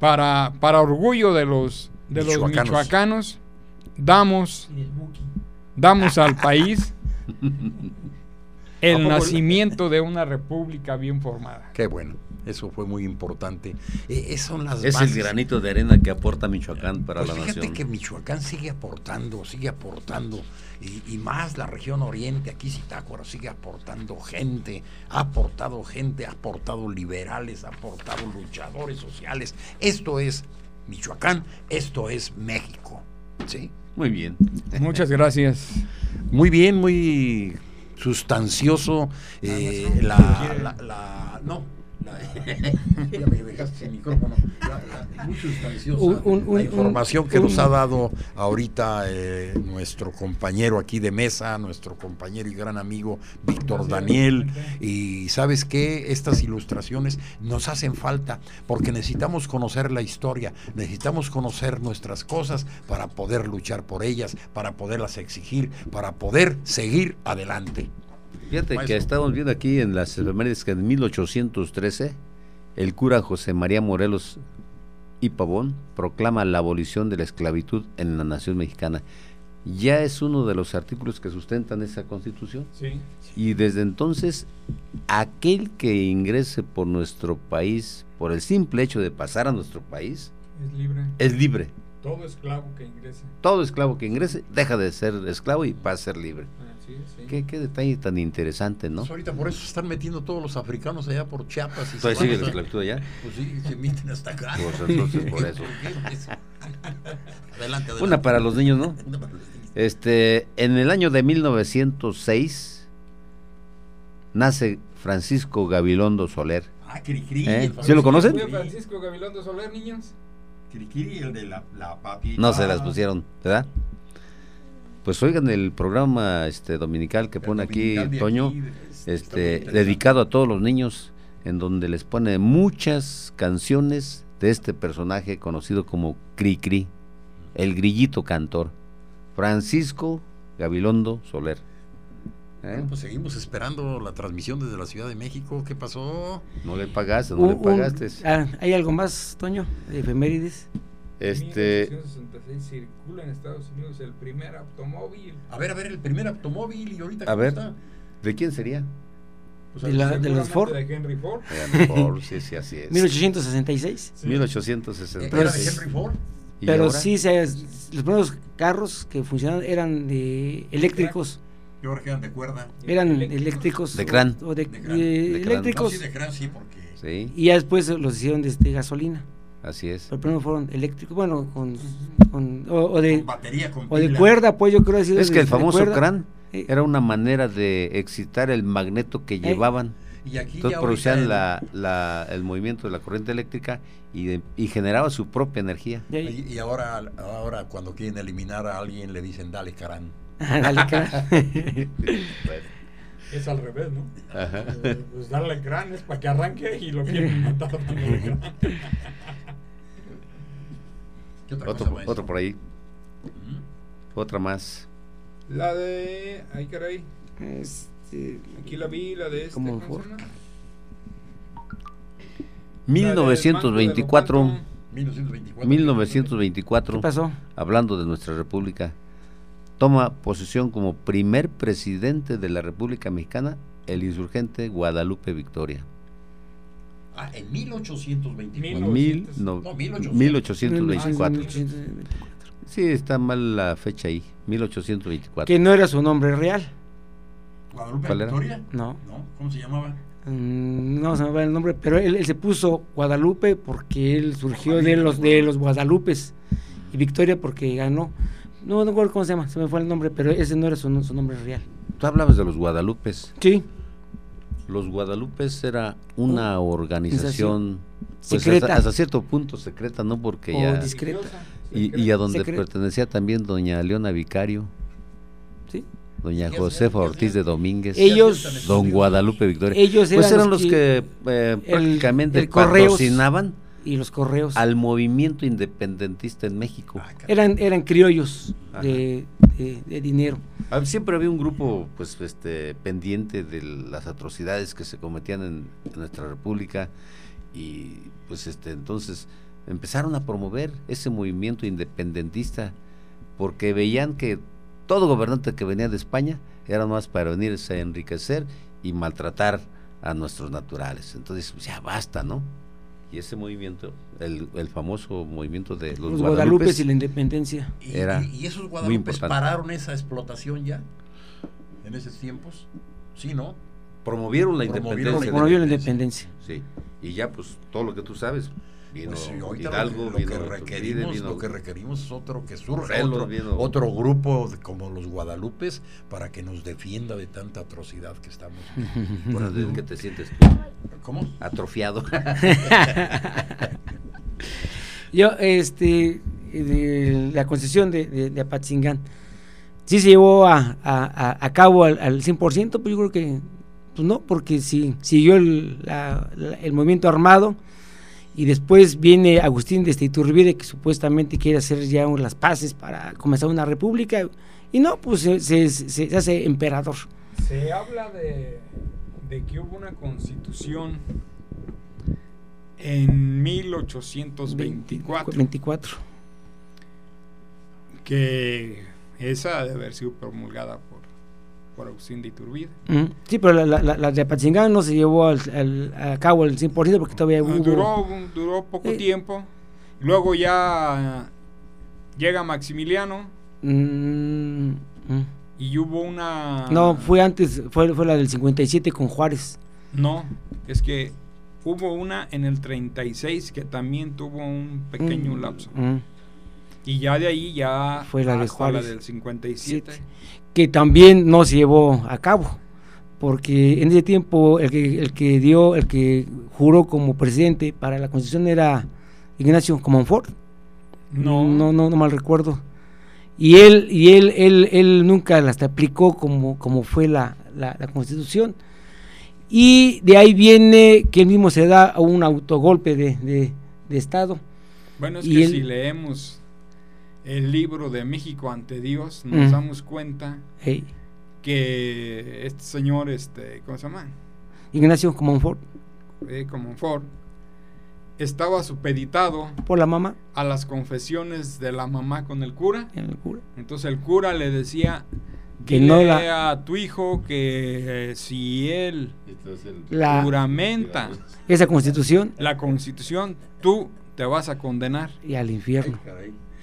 para, para orgullo de los, de los Michoacanos. michoacanos, damos, damos al país ¿A el nacimiento de una república bien formada. Qué bueno, eso fue muy importante. Eh, son las Es el granito de arena que aporta Michoacán para Pues la fíjate nación. que Michoacán sigue aportando, sigue aportando, y, y más la región oriente, aquí Zitácuaro sigue aportando gente, ha aportado gente, ha aportado liberales, ha aportado luchadores sociales. Esto es Michoacán, esto es México, ¿sí? Muy bien. Muchas gracias. Muy bien, muy sustancioso. Eh, la, la, la, no, ya me dejaste sin micrófono. muy sustanciosa la información que nos ha dado ahorita eh, nuestro compañero aquí de mesa, nuestro compañero y gran amigo Víctor Daniel. Y sabes que estas ilustraciones nos hacen falta porque necesitamos conocer la historia, necesitamos conocer nuestras cosas para poder luchar por ellas, para poderlas exigir, para poder seguir adelante. Fíjate que estamos viendo aquí en las efemérides que en 1813 el cura José María Morelos y Pavón proclama la abolición de la esclavitud en la nación mexicana. Ya es uno de los artículos que sustentan esa constitución. Sí. Y desde entonces, aquel que ingrese por nuestro país, por el simple hecho de pasar a nuestro país, es libre. Es libre. Todo esclavo que ingrese. Todo esclavo que ingrese deja de ser esclavo y pasa a ser libre. Qué, detalle tan interesante, ¿no? Pues ahorita por eso están metiendo todos los africanos allá por Chiapas. Y ¿Todavía sigue la esclavitud allá? Pues sí, se meten hasta acá. Pues entonces por eso. adelante, adelante. Una para los niños, ¿no? Una para los niños. Este, en el año de 1906 nace Francisco Gabilondo Soler. Ah, Cricri. ¿Eh? ¿Sí lo conocen? Francisco Gabilondo Soler, niños? Cricri, el de la, la papi. No se las pusieron, ¿verdad? Pues oigan el programa este dominical que pone aquí Toño, este dedicado a todos los niños, en donde les pone muchas canciones de este personaje conocido como Cricri, el grillito cantor, Francisco Gabilondo Soler. ¿Eh? pues seguimos esperando la transmisión desde la Ciudad de México. ¿Qué pasó? No le pagaste, no le pagaste. Ah, ¿Hay algo más, Toño, de efemérides? Este. 1966 circula en Estados Unidos el primer automóvil. A ver, a ver, el primer automóvil y ahorita. A ver, ¿de quién sería? Pues de, la, de los Ford. De Henry Ford. Henry Ford, sí, sí, así es. 1866. Sí. 1866. ¿Era de Henry Ford? Pero ahora? sí, se, los primeros carros que funcionaban eran de eléctricos. Yo creo que eran de cuerda. Eran eléctricos. De crán. O, de, de, crán. de, eléctricos. No, sí, de crán, sí, porque. Sí. Y ya después los hicieron de, de gasolina. Así es. Pero primero fueron eléctricos, bueno, con, con o, o, de con batería, con o de cuerda, pues yo creo decir. Es que el famoso crán eh. era una manera de excitar el magneto que eh. llevaban. Y aquí Entonces producían el... La, la, el movimiento de la corriente eléctrica y, de, y generaba su propia energía. Y, y, ahora, ahora cuando quieren eliminar a alguien le dicen dale crán. dale crán. Es al revés, ¿no? Ajá. Pues darle crán es para que arranque y lo quieren matar crán. otro, otro por ahí. Otra más. La de. Ay, caray. Este, Aquí la vi, la de este. ¿Cómo fue? 1924. 1924. 1924. ¿Qué pasó? Hablando de nuestra república. Toma posesión como primer presidente de la República Mexicana el insurgente Guadalupe Victoria. Ah, en 1824. Mil, no, no, 1824. Sí, está mal la fecha ahí, 1824. Que no era su nombre real. ¿Guadalupe Victoria? No. no. ¿Cómo se llamaba? Mm, no se me va el nombre, pero él, él, se puso Guadalupe porque él surgió de los de los Guadalupes y Victoria porque ganó. No, no recuerdo cómo se llama, se me fue el nombre, pero ese no era su, su nombre real. Tú hablabas de los Guadalupes. Sí. Los Guadalupes era una organización pues secreta. Hasta, hasta, cierto punto secreta, ¿no? Porque o ya... discreta. Y, y, a donde secreta. pertenecía también doña Leona Vicario. Sí. Doña Josefa Ortiz de Domínguez. Ellos. Don Guadalupe Victoria. Ellos eran, pues eran los que, que eh, prácticamente el, el patrocinaban y los correos al movimiento independentista en México. Ah, eran eran criollos de, de, de, dinero. Siempre había un grupo pues este pendiente de las atrocidades que se cometían en, en nuestra república y pues este entonces empezaron a promover ese movimiento independentista porque veían que todo gobernante que venía de España era más para venirse a enriquecer y maltratar a nuestros naturales. Entonces, pues, ya basta, ¿no? Y ese movimiento, el, el famoso movimiento de los, los Guadalupes, Guadalupes, y la independencia. ¿Y, era y, y esos Guadalupes pararon esa explotación ya en esos tiempos? Sí, ¿no? Promovieron la independencia. Promovieron la independencia. Sí, y ya pues todo lo que tú sabes, Vino pues Hidalgo, lo, que requerimos, lo que requerimos es otro que surja otro, otro, grupo como los Guadalupes para que nos defienda de tanta atrocidad que estamos viendo. que te sientes ¿Cómo? Atrofiado. Yo, este, la concesión de, de, de Apatzingán, sí se llevó a, a, a cabo al, al 100%, pues yo creo que pues no, porque sí, siguió el, el movimiento armado y después viene Agustín de Iturbide que supuestamente quiere hacer ya las paces para comenzar una república y no, pues se, se, se hace emperador. Se habla de, de, que hubo una constitución en 1824. 24. Que esa debe haber sido promulgada por por Agustín de Iturbide. Sí, pero la, la, la de Apachingán no se llevó al, a cabo el 100% porque todavía hubo... Duró, duró poco tiempo. Luego ya llega Maximiliano. Mm, mm. Y hubo una... No, fue antes, fue, fue la del 57 con Juárez. No, es que hubo una en el 36 que también tuvo un pequeño mm, lapso. Y ya de ahí ya fue la de Juárez. la del 57 que también no se llevó a cabo, porque en ese tiempo el que, el que dio, el que juró como presidente para la constitución era Ignacio Comonfort. No, no, no, no mal recuerdo. Y él, y él, él, él nunca las aplicó como, como fue la, la, constitución. Y de ahí viene que él mismo se da un autogolpe de, de, de Estado. Bueno, es que si leemos el libro de México ante Dios, nos damos cuenta que este señor, este, ¿cómo se llama? Ignacio Comonfort. Eh, Comonfort estaba supeditado por la mamá a las confesiones de la mamá con el cura. El cura. Entonces el cura le decía que no a tu hijo que eh, si él la, juramenta esa constitución, la constitución, tú te vas a condenar y al infierno.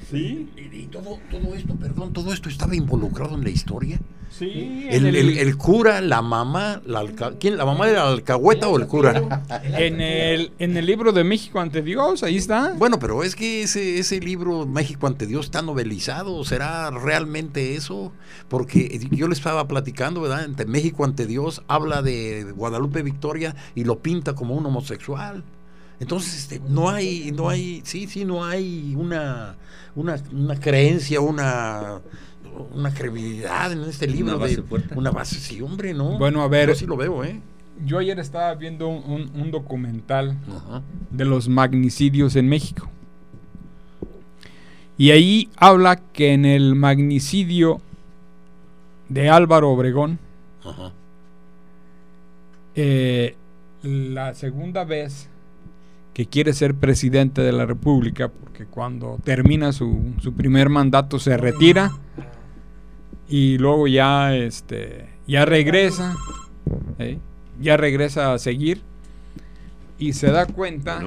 Sí. Y, todo, todo esto, perdón, todo esto estaba involucrado en la historia. Sí. El, el, cura, la mamá, la ¿quién? ¿La mamá era la alcahueta o el cura? En el, en el libro de México ante Dios, ahí está. Bueno, pero es que ese, ese libro México ante Dios está novelizado. ¿Será realmente eso? Porque yo le estaba platicando, ¿verdad? Entre México ante Dios habla de Guadalupe Victoria y lo pinta como un homosexual. Entonces, este, no hay, no hay, sí, sí, no hay una, una, una creencia, una, una credibilidad en este libro. Una base, de, una base sí, hombre, ¿no? Bueno, a ver. Yo sí lo veo, ¿eh? Yo ayer estaba viendo un, un documental de los magnicidios en México. Y ahí habla que en el magnicidio de Álvaro Obregón, eh, la segunda vez que quiere ser presidente de la República, porque cuando termina su, su primer mandato se retira y luego ya, este, ya regresa, ¿eh? ya regresa a seguir y se da cuenta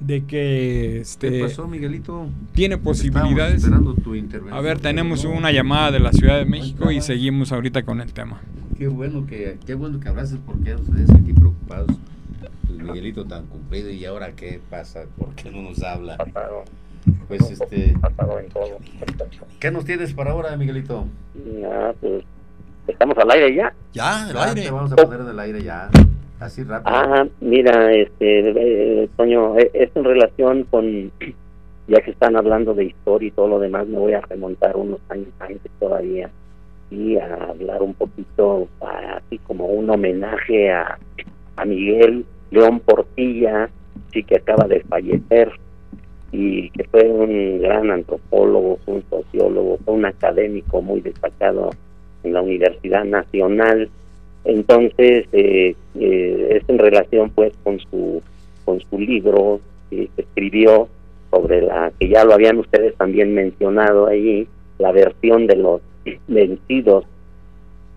de que este, pasó, Miguelito? tiene posibilidades. a ver, tenemos una llamada de la Ciudad de México y seguimos ahorita con el tema. Qué bueno que, qué bueno que hablases porque ustedes aquí preocupados. Miguelito tan cumplido y ahora qué pasa, ¿por qué no nos habla? Pues este, ¿qué nos tienes para ahora, Miguelito? Ya, pues, estamos al aire ya. Ya, al aire. vamos a poner en el aire ya, así rápido. Ah, mira, este, eh, Toño, e, es en relación con, ya que están hablando de historia y todo lo demás, me voy a remontar unos años antes todavía y a hablar un poquito, así como un homenaje a, a Miguel León Portilla, sí que acaba de fallecer y que fue un gran antropólogo, un sociólogo, fue un académico muy destacado en la Universidad Nacional. Entonces, eh, eh, es en relación pues con su con su libro que escribió sobre la que ya lo habían ustedes también mencionado ahí, la versión de los vencidos.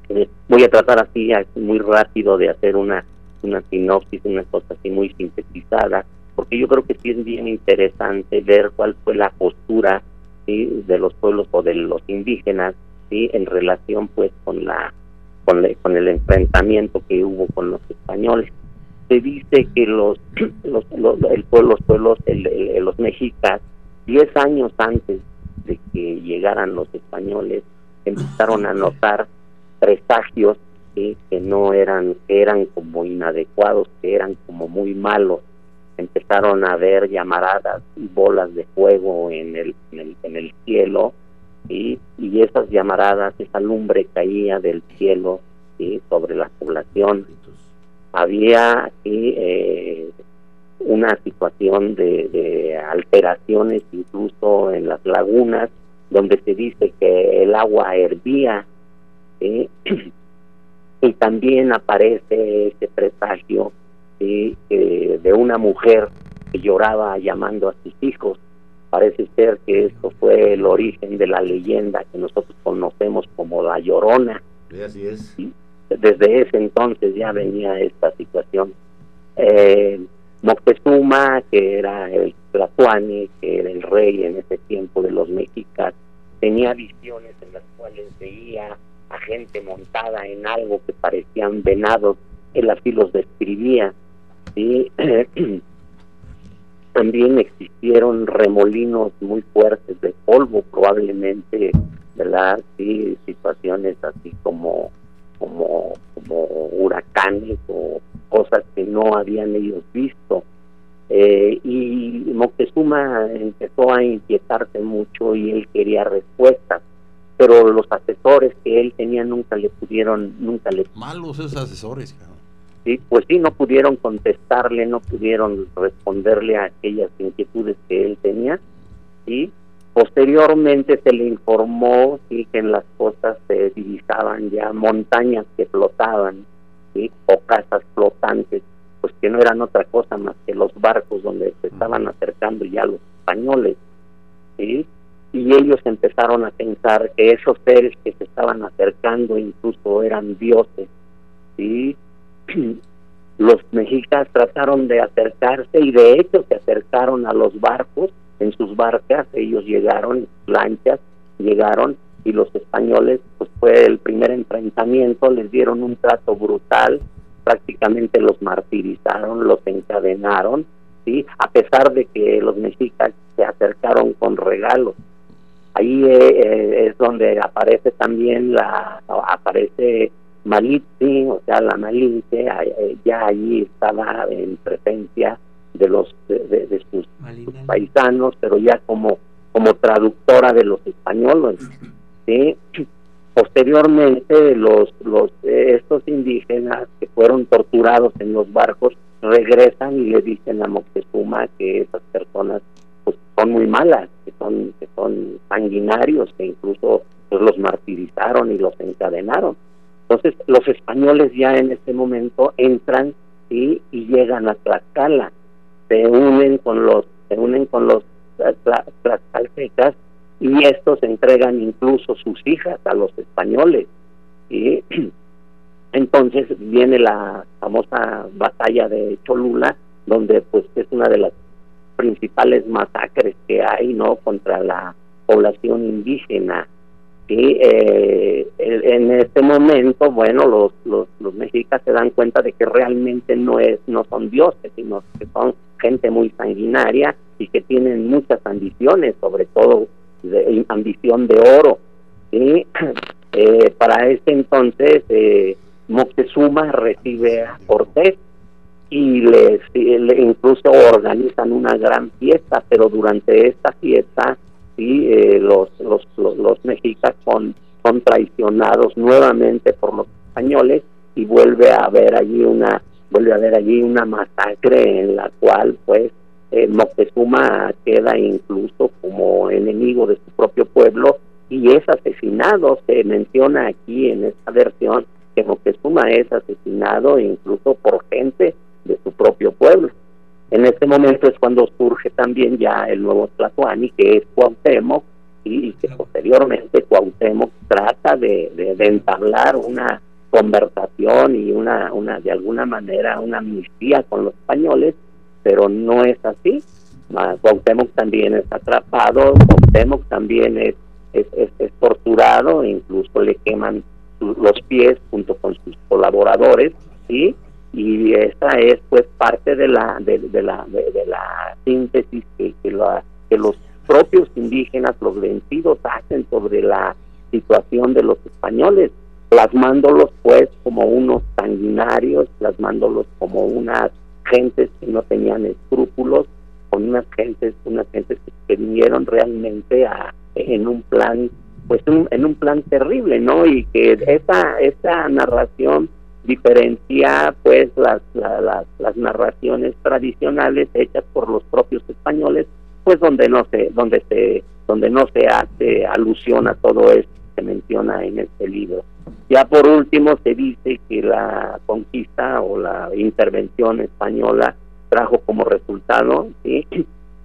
Eh, voy a tratar así muy rápido de hacer una una sinopsis, una cosa así muy sintetizada, porque yo creo que sí es bien interesante ver cuál fue la postura de los pueblos o de los indígenas ¿sí? en relación pues con la con, con el enfrentamiento que hubo con los españoles. se dice que los, los, el pueblo, los pueblos, los mexicas, 10 años antes de que llegaran los españoles, empezaron a notar presagios que no eran, que eran como inadecuados, que eran como muy malos. Empezaron a ver llamaradas y bolas de fuego en el, en el, cielo, y esas llamaradas, esa lumbre caía del cielo sobre la población. Había eh, una situación de, alteraciones incluso en las lagunas, donde se dice que el agua hervía. Y también aparece ese presagio de una mujer que lloraba llamando a sus hijos. Parece ser que esto fue el origen de la leyenda que nosotros conocemos como la Llorona. así es. Desde ese entonces ya venía esta situación. Eh, Moctezuma, que era el Tlatuani, que era el rey en ese tiempo de los mexicas, tenía visiones en las cuales veía a gente montada en algo que parecían venados, él así los describía. ¿sí? También existieron remolinos muy fuertes de polvo, probablemente, ¿verdad? Sí, situaciones así como como, como huracanes o cosas que no habían ellos visto. Eh, y Moctezuma empezó a inquietarse mucho y él quería respuestas, pero los asesores que él tenía nunca le pudieron, nunca le... Malos esos asesores, Sí, pues sí, no pudieron contestarle, no pudieron responderle a aquellas inquietudes que él tenía, ¿sí? Posteriormente se le informó que en las costas se divisaban ya montañas que flotaban o casas flotantes, pues que no eran otra cosa más que los barcos donde se estaban acercando ya los españoles. Y ellos empezaron a pensar que esos seres que se estaban acercando incluso eran dioses. ¿sí? los mexicas trataron de acercarse y de hecho se acercaron a los barcos en sus barcas, ellos llegaron, en lanchas, llegaron y los españoles, pues fue el primer enfrentamiento, les dieron un trato brutal, prácticamente los martirizaron, los encadenaron, ¿sí? a pesar de que los mexicas se acercaron con regalos. Ahí eh, eh, es donde aparece también la, aparece Malitzi, o sea, la Malinche, eh, ya allí estaba en presencia de los de, sus, paisanos, pero ya como como traductora de los españoles. ¿sí? Posteriormente, los los estos indígenas que fueron torturados en los barcos regresan y le dicen a Moctezuma que esas personas son muy malas, que son que son sanguinarios, que incluso pues, los martirizaron y los encadenaron. Entonces, los españoles ya en ese momento entran y llegan a Tlaxcala se unen con los se unen con los tlaxcaltecas y estos entregan incluso sus hijas a los españoles y entonces viene la famosa batalla de Cholula donde pues es una de las principales masacres que hay no contra la población indígena y eh, en este momento bueno los, los mexicas se dan cuenta de que realmente no es no son dioses sino que son gente muy sanguinaria y que tienen muchas ambiciones, sobre todo ambición de oro. y Eh, para este entonces, eh, Moctezuma recibe a Cortés y les, incluso organizan una gran fiesta, pero durante esta fiesta sí, eh, los, los, los, los mexicas son, son traicionados nuevamente por los españoles y vuelve a haber allí una vuelve a haber allí una masacre en la cual pues eh, Moctezuma queda incluso como enemigo de su propio pueblo y es asesinado, se menciona aquí en esta versión que Moctezuma es asesinado incluso por gente de su propio pueblo. En este momento es cuando surge también ya el nuevo Tlatuani, que es Cuauhtémoc, y, que posteriormente Cuauhtémoc trata de entablar una conversación y una, una de alguna manera una amnistía con los españoles, pero no es así. Cuauhtémoc también es atrapado, Cuauhtémoc también es, es, es, torturado, incluso le queman los pies junto con sus colaboradores, ¿sí? Y esa es pues parte de la de, la de, la síntesis que, que, que los propios indígenas los vencidos hacen sobre la situación de los españoles. Plasmándolos pues como unos sanguinarios plasmándolos como unas gentes que no tenían escrúpulos con unas gentes unas gentes que, vinieron realmente a en un plan pues en un plan terrible no y que esa esa narración diferencia pues las, las, las narraciones tradicionales hechas por los propios españoles pues donde no se donde se donde no se hace alusión a todo esto que se menciona en este libro. Ya por último se dice que la conquista o la intervención española trajo como resultado que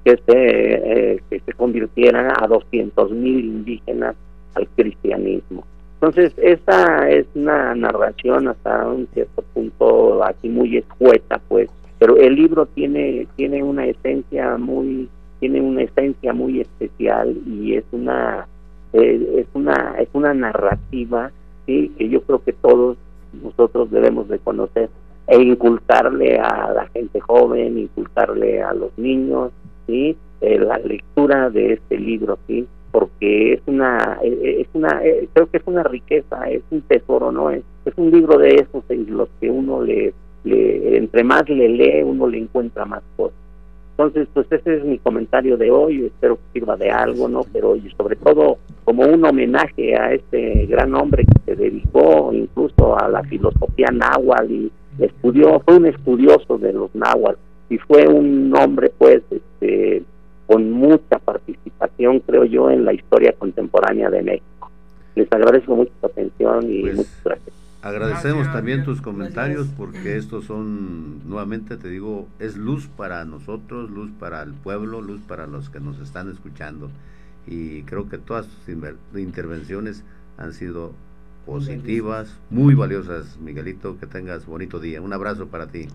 se eh, que se convirtieran a 200 mil indígenas al cristianismo entonces, esta es una narración hasta un cierto punto aquí muy escueta, pues, pero el libro tiene tiene una esencia muy tiene una esencia muy especial y es una eh, es una es una narrativa sí que yo creo que todos nosotros debemos de conocer e inculcarle a la gente joven, inculcarle a los niños, eh, la lectura de este libro, sí, porque es una, eh, eh, es una, eh, creo que es una riqueza, es un tesoro, ¿no? Es, es un libro de esos en los que uno le, le, entre más le lee, uno le encuentra más cosas. Entonces, pues ese es mi comentario de hoy, espero que sirva de algo, ¿no? Pero y sobre todo como un homenaje a este gran hombre que se dedicó incluso a la filosofía náhuatl y estudió, fue un estudioso de los náhuatl y fue un hombre pues este con mucha participación, creo yo, en la historia contemporánea de México. Les agradezco mucho su atención y pues, muchas gracias. Agradecemos también tus comentarios porque estos son, nuevamente te digo, es luz para nosotros, luz para el pueblo, luz para los que nos están escuchando. Y creo que todas tus intervenciones han sido positivas, muy valiosas, Miguelito. Que tengas bonito día. Un abrazo para ti.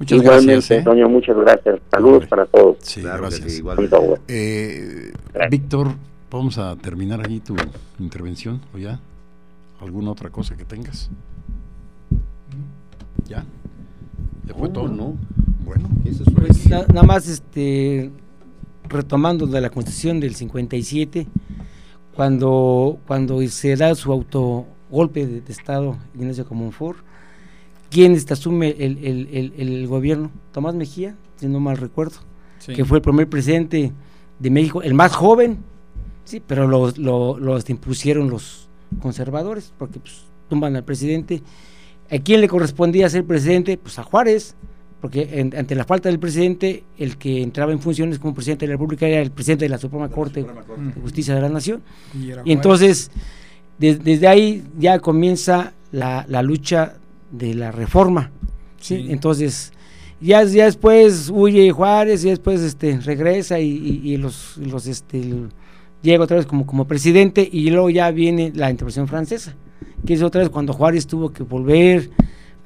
Muchas Igualmente, gracias. ¿eh? Antonio, muchas gracias. Saludos para todos. Sí, gracias. Eh, Víctor, vamos a terminar allí tu intervención, ¿o ya? ¿Alguna otra cosa que tengas? ¿Ya? ¿Ya fue todo? No. Bueno, pues, nada más este retomando de la Constitución del 57, cuando, cuando se da su autogolpe de, de Estado Ignacio Comonfort, ¿Quién este, asume el, gobierno? Tomás Mejía, si no mal recuerdo, que fue el primer presidente de México, el más joven, sí, pero los, los, impusieron los conservadores, porque pues, tumban al presidente. ¿A quién le correspondía ser presidente? Pues a Juárez, porque ante la falta del presidente, el que entraba en funciones como presidente de la República era el presidente de la Suprema, Corte, de Justicia de la Nación. Y, entonces, desde ahí ya comienza la, la lucha de la reforma. ¿sí? Entonces, ya, ya después huye Juárez y después este, regresa y, los, los este, llega otra vez como, como presidente y luego ya viene la intervención francesa, que es otra vez cuando Juárez tuvo que volver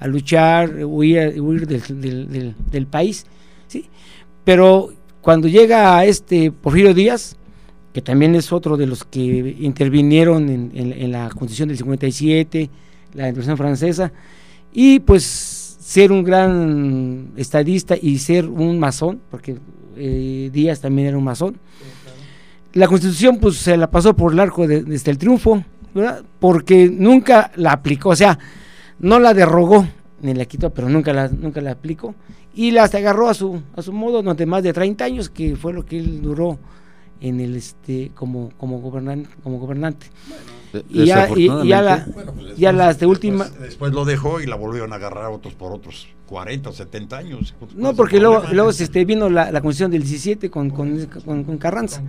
a luchar, huir, huir del, del, país. ¿sí? Pero cuando llega a este Porfirio Díaz, que también es otro de los que intervinieron en, en la Constitución del 57, la intervención francesa, y pues ser un gran estadista y ser un masón, porque eh, Díaz también era un masón. La constitución pues se la pasó por el arco desde el triunfo, porque nunca la aplicó, o sea, no la derogó ni la quitó, pero nunca la, nunca la aplicó. Y la agarró a su, a su modo durante más de 30 años, que fue lo que él duró en el este como como gobernante como gobernante. Y ya, y, ya la pues ya las de última después lo dejó y la volvieron a agarrar otros por otros 40 o 70 años. No porque luego luego se este, vino la, la constitución del 17 con con, con, Carranza.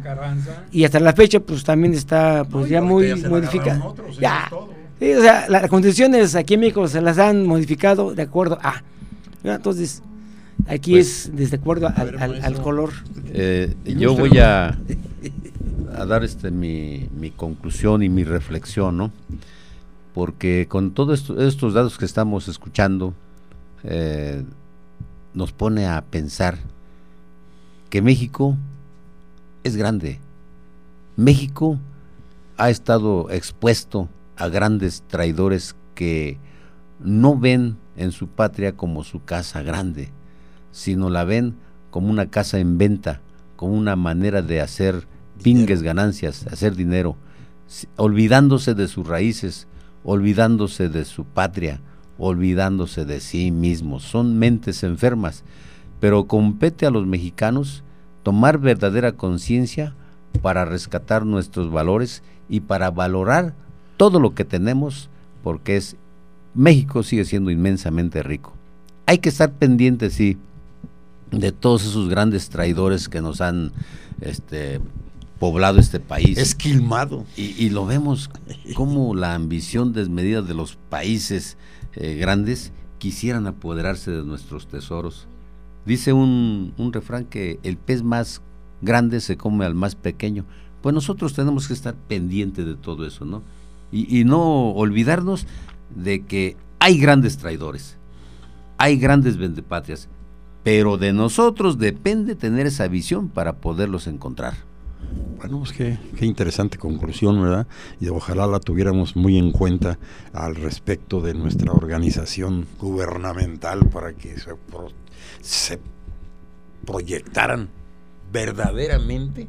y hasta la fecha pues también está pues ya muy modificada. ya. sí, o sea las constituciones aquí en México se las han modificado de acuerdo a. Entonces Aquí pues, es desde acuerdo al, color. Eh, yo voy a, a dar este mi, mi, conclusión y mi reflexión, ¿no? Porque con todos estos datos que estamos escuchando, eh, nos pone a pensar que México es grande. México ha estado expuesto a grandes traidores que no ven en su patria como su casa grande, sino la ven como una casa en venta, como una manera de hacer pingues ganancias, hacer dinero, olvidándose de sus raíces, olvidándose de su patria, olvidándose de sí mismos. Son mentes enfermas, pero compete a los mexicanos tomar verdadera conciencia para rescatar nuestros valores y para valorar todo lo que tenemos, porque es México sigue siendo inmensamente rico. Hay que estar pendientes, sí, de todos esos grandes traidores que nos han este, poblado este país. Esquilmado. Y, y lo vemos como la ambición desmedida de los países eh, grandes quisieran apoderarse de nuestros tesoros. Dice un, un refrán que el pez más grande se come al más pequeño. Pues nosotros tenemos que estar pendientes de todo eso, ¿no? Y, y no olvidarnos de que hay grandes traidores, hay grandes vendepatrias, pero de nosotros depende tener esa visión para poderlos encontrar. Bueno, pues qué, qué, interesante conclusión, ¿verdad? Y ojalá la tuviéramos muy en cuenta al respecto de nuestra organización gubernamental para que se, se proyectaran verdaderamente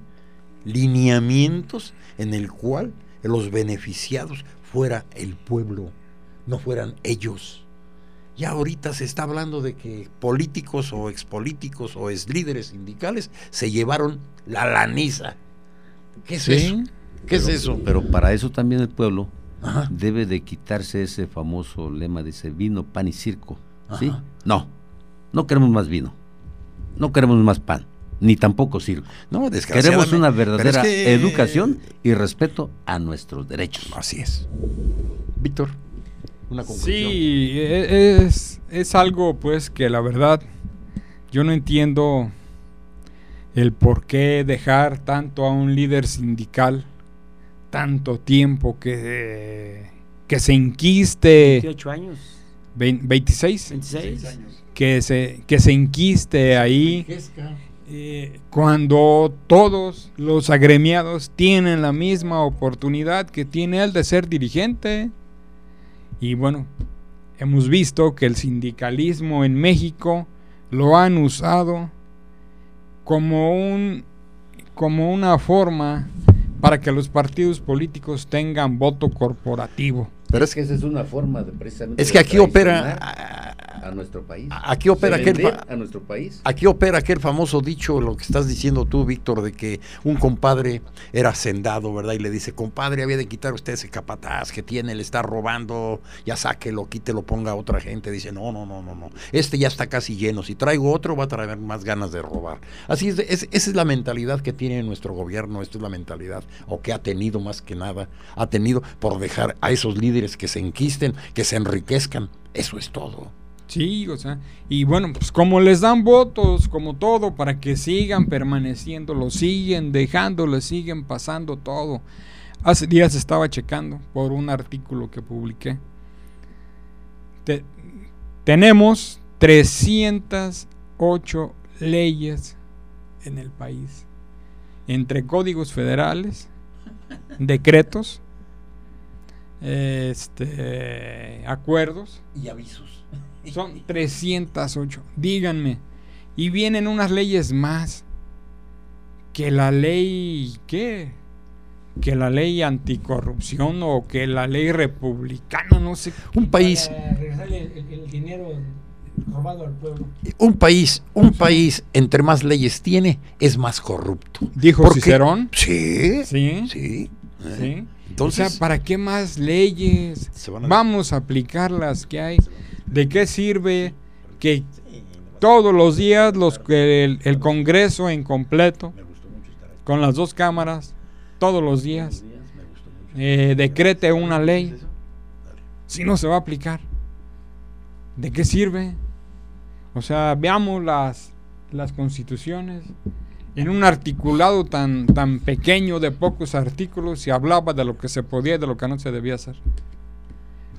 lineamientos en el cual los beneficiados fuera el pueblo, no fueran ellos. Ya ahorita se está hablando de que políticos o expolíticos o ex líderes sindicales se llevaron la laniza ¿Qué es eso? ¿Qué pero, es eso? Pero para eso también el pueblo Ajá. debe de quitarse ese famoso lema, dice vino, pan y circo. ¿Sí? No, no queremos más vino, no queremos más pan, ni tampoco circo. No, queremos una verdadera es que... educación y respeto a nuestros derechos. Así es. Víctor, una conclusión. Sí, e, es, es algo pues que la verdad yo no entiendo el por qué dejar tanto a un líder sindical tanto tiempo que, que se enquiste. 28 años. 20, 26. 26. Que se, que se enquiste ahí. Eh, cuando todos los agremiados tienen la misma oportunidad que tiene él de ser dirigente. Y bueno, hemos visto que el sindicalismo en México lo han usado como un como una forma para que los partidos políticos tengan voto corporativo. Pero es que esa es una forma de precisamente Es que aquí opera a, nuestro país. Aquí opera aquel a nuestro país. Aquí opera aquel famoso dicho, lo que estás diciendo tú, Víctor, de que un compadre era hacendado, ¿verdad? Y le dice, compadre, había de quitar usted ese capataz que tiene, le está robando, ya sáquelo, quítelo, ponga a otra gente. Dice, no, no, no, no, no. Este ya está casi lleno. Si traigo otro, va a traer más ganas de robar. Así es, es esa es la mentalidad que tiene nuestro gobierno, esta es la mentalidad, o que ha tenido más que nada, ha tenido por dejar a esos líderes que se enquisten, que se enriquezcan. Eso es todo. Sí, o sea, y bueno, pues como les dan votos, como todo, para que sigan permaneciendo, lo siguen dejando, siguen pasando todo. Hace días estaba checando por un artículo que publiqué. Te, tenemos 308 leyes en el país, entre códigos federales, decretos, este, acuerdos y avisos. Son 308. Díganme. Y vienen unas leyes más. Que la ley. ¿Qué? Que la ley anticorrupción o que la ley republicana, no sé. Un país. El, el, el, dinero robado al pueblo. Un país, un país, entre más leyes tiene, es más corrupto. Dijo Cicerón. Sí. Sí. Sí. ¿Sí? Entonces, o sea, ¿para qué más leyes? A... Vamos a aplicar las que hay. ¿De qué sirve que todos los días los el, el Congreso en completo, con las dos cámaras, todos los días, eh, decrete una ley si no se va a aplicar? ¿De qué sirve? O sea, veamos las, las constituciones. En un articulado tan, tan pequeño de pocos artículos se hablaba de lo que se podía y de lo que no se debía hacer.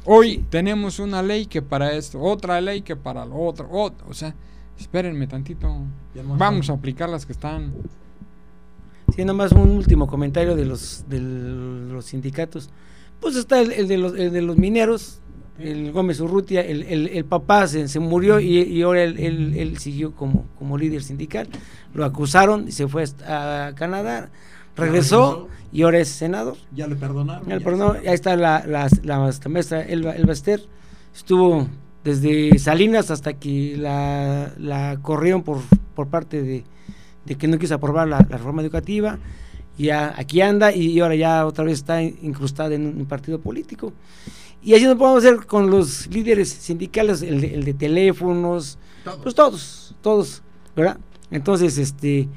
Hoy tenemos una ley que para esto, otra ley que para lo otro, otro o sea, espérenme tantito. Vamos a aplicar las que están. Sí, nomás un último comentario de los, de los sindicatos. Pues está el, el, de los, el de los mineros, el Gómez Urrutia, el, el, papá se, se, murió y, y ahora él, él, siguió como, como líder sindical. Lo acusaron y se fue a Canadá, regresó y ahora es senador. Ya le perdonaron. Ya le perdonó. Ahí está la, la, la, maestra Elba, Elba Ester. Estuvo desde Salinas hasta que la, la corrieron por, por parte de, de que no quiso aprobar la, reforma educativa. Ya aquí anda y ahora ya otra vez está incrustada en un partido político. Y así nos podemos hacer con los líderes sindicales, el de, el de teléfonos, todos. pues todos, todos, ¿verdad? Entonces, este,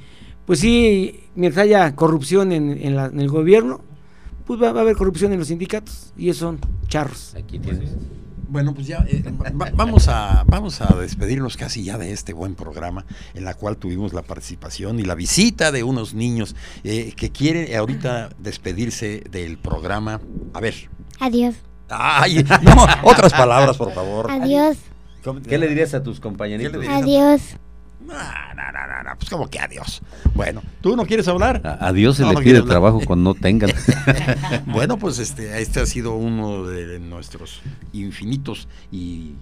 pues sí, mientras haya corrupción en, en, la, en el gobierno, pues va, a haber corrupción en los sindicatos y esos son charros. Aquí tienes. Bueno, pues ya eh, vamos, a, vamos a despedirnos casi ya de este buen programa en la cual tuvimos la participación y la visita de unos niños eh, que quieren ahorita despedirse del programa. A ver. Adiós. Ay, no, otras palabras, por favor. Adiós. ¿Qué le dirías a tus compañeritos? Adiós. No, no, no, no, pues como que adiós. Bueno, ¿tú no quieres hablar? adiós se le pide trabajo cuando no tengan. bueno, pues este, este ha sido uno de nuestros infinitos y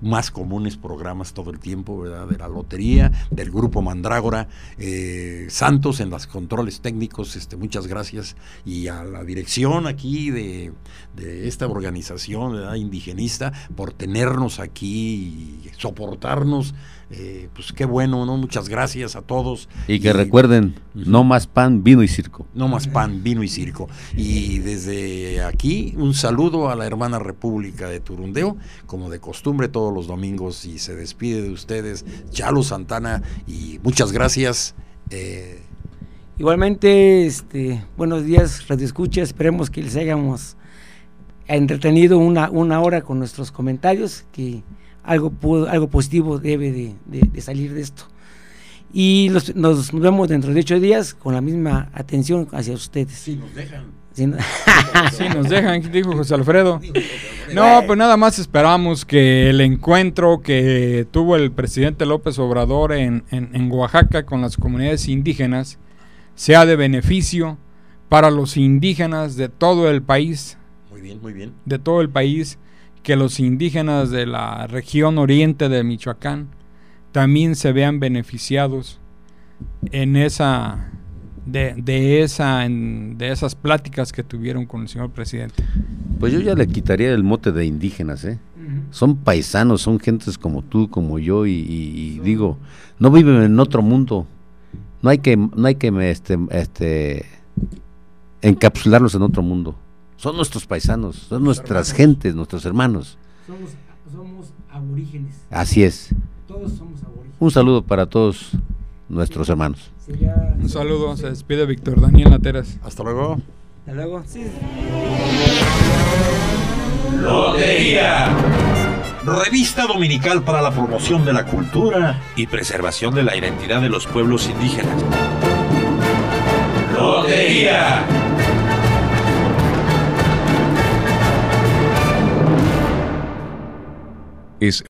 más comunes programas todo el tiempo, ¿verdad? De la lotería, del grupo Mandrágora, eh, Santos en los controles técnicos, este, muchas gracias, y a la dirección aquí de, de esta organización indigenista por tenernos aquí y soportarnos eh, pues qué bueno, ¿no? Muchas gracias a todos. Y que recuerden, no más pan, vino y circo. No más pan, vino y circo. Y desde aquí, un saludo a la hermana República de Turundeo, como de costumbre todos los domingos, y se despide de ustedes Chalo Santana, y muchas gracias. Eh, Igualmente, este, buenos días, Radio Escucha, esperemos que les hayamos entretenido una, una hora con nuestros comentarios, que algo, algo positivo debe de, salir de esto. Y nos, vemos dentro de ocho días con la misma atención hacia ustedes. Sí, nos dejan. Sí, nos dejan, dijo José Alfredo. No, pues nada más esperamos que el encuentro que tuvo el presidente López Obrador en, en Oaxaca con las comunidades indígenas sea de beneficio para los indígenas de todo el país. Muy bien, muy bien. De todo el país que los indígenas de la región oriente de Michoacán también se vean beneficiados en esa de, esa de esas pláticas que tuvieron con el señor presidente. Pues yo ya le quitaría el mote de indígenas, ¿eh? Son paisanos, son gentes como tú, como yo y, digo, no viven en otro mundo. No hay que no hay que este, este encapsularlos en otro mundo son nuestros paisanos, son nuestras gentes, nuestros hermanos. Somos, somos aborígenes. Así es. Todos somos aborígenes. Un saludo para todos nuestros hermanos. Un saludo, se despide Víctor Daniel Lateras. Hasta luego. Hasta luego, sí. Lotería. Revista dominical para la promoción de la cultura y preservación de la identidad de los pueblos indígenas. Lotería. Is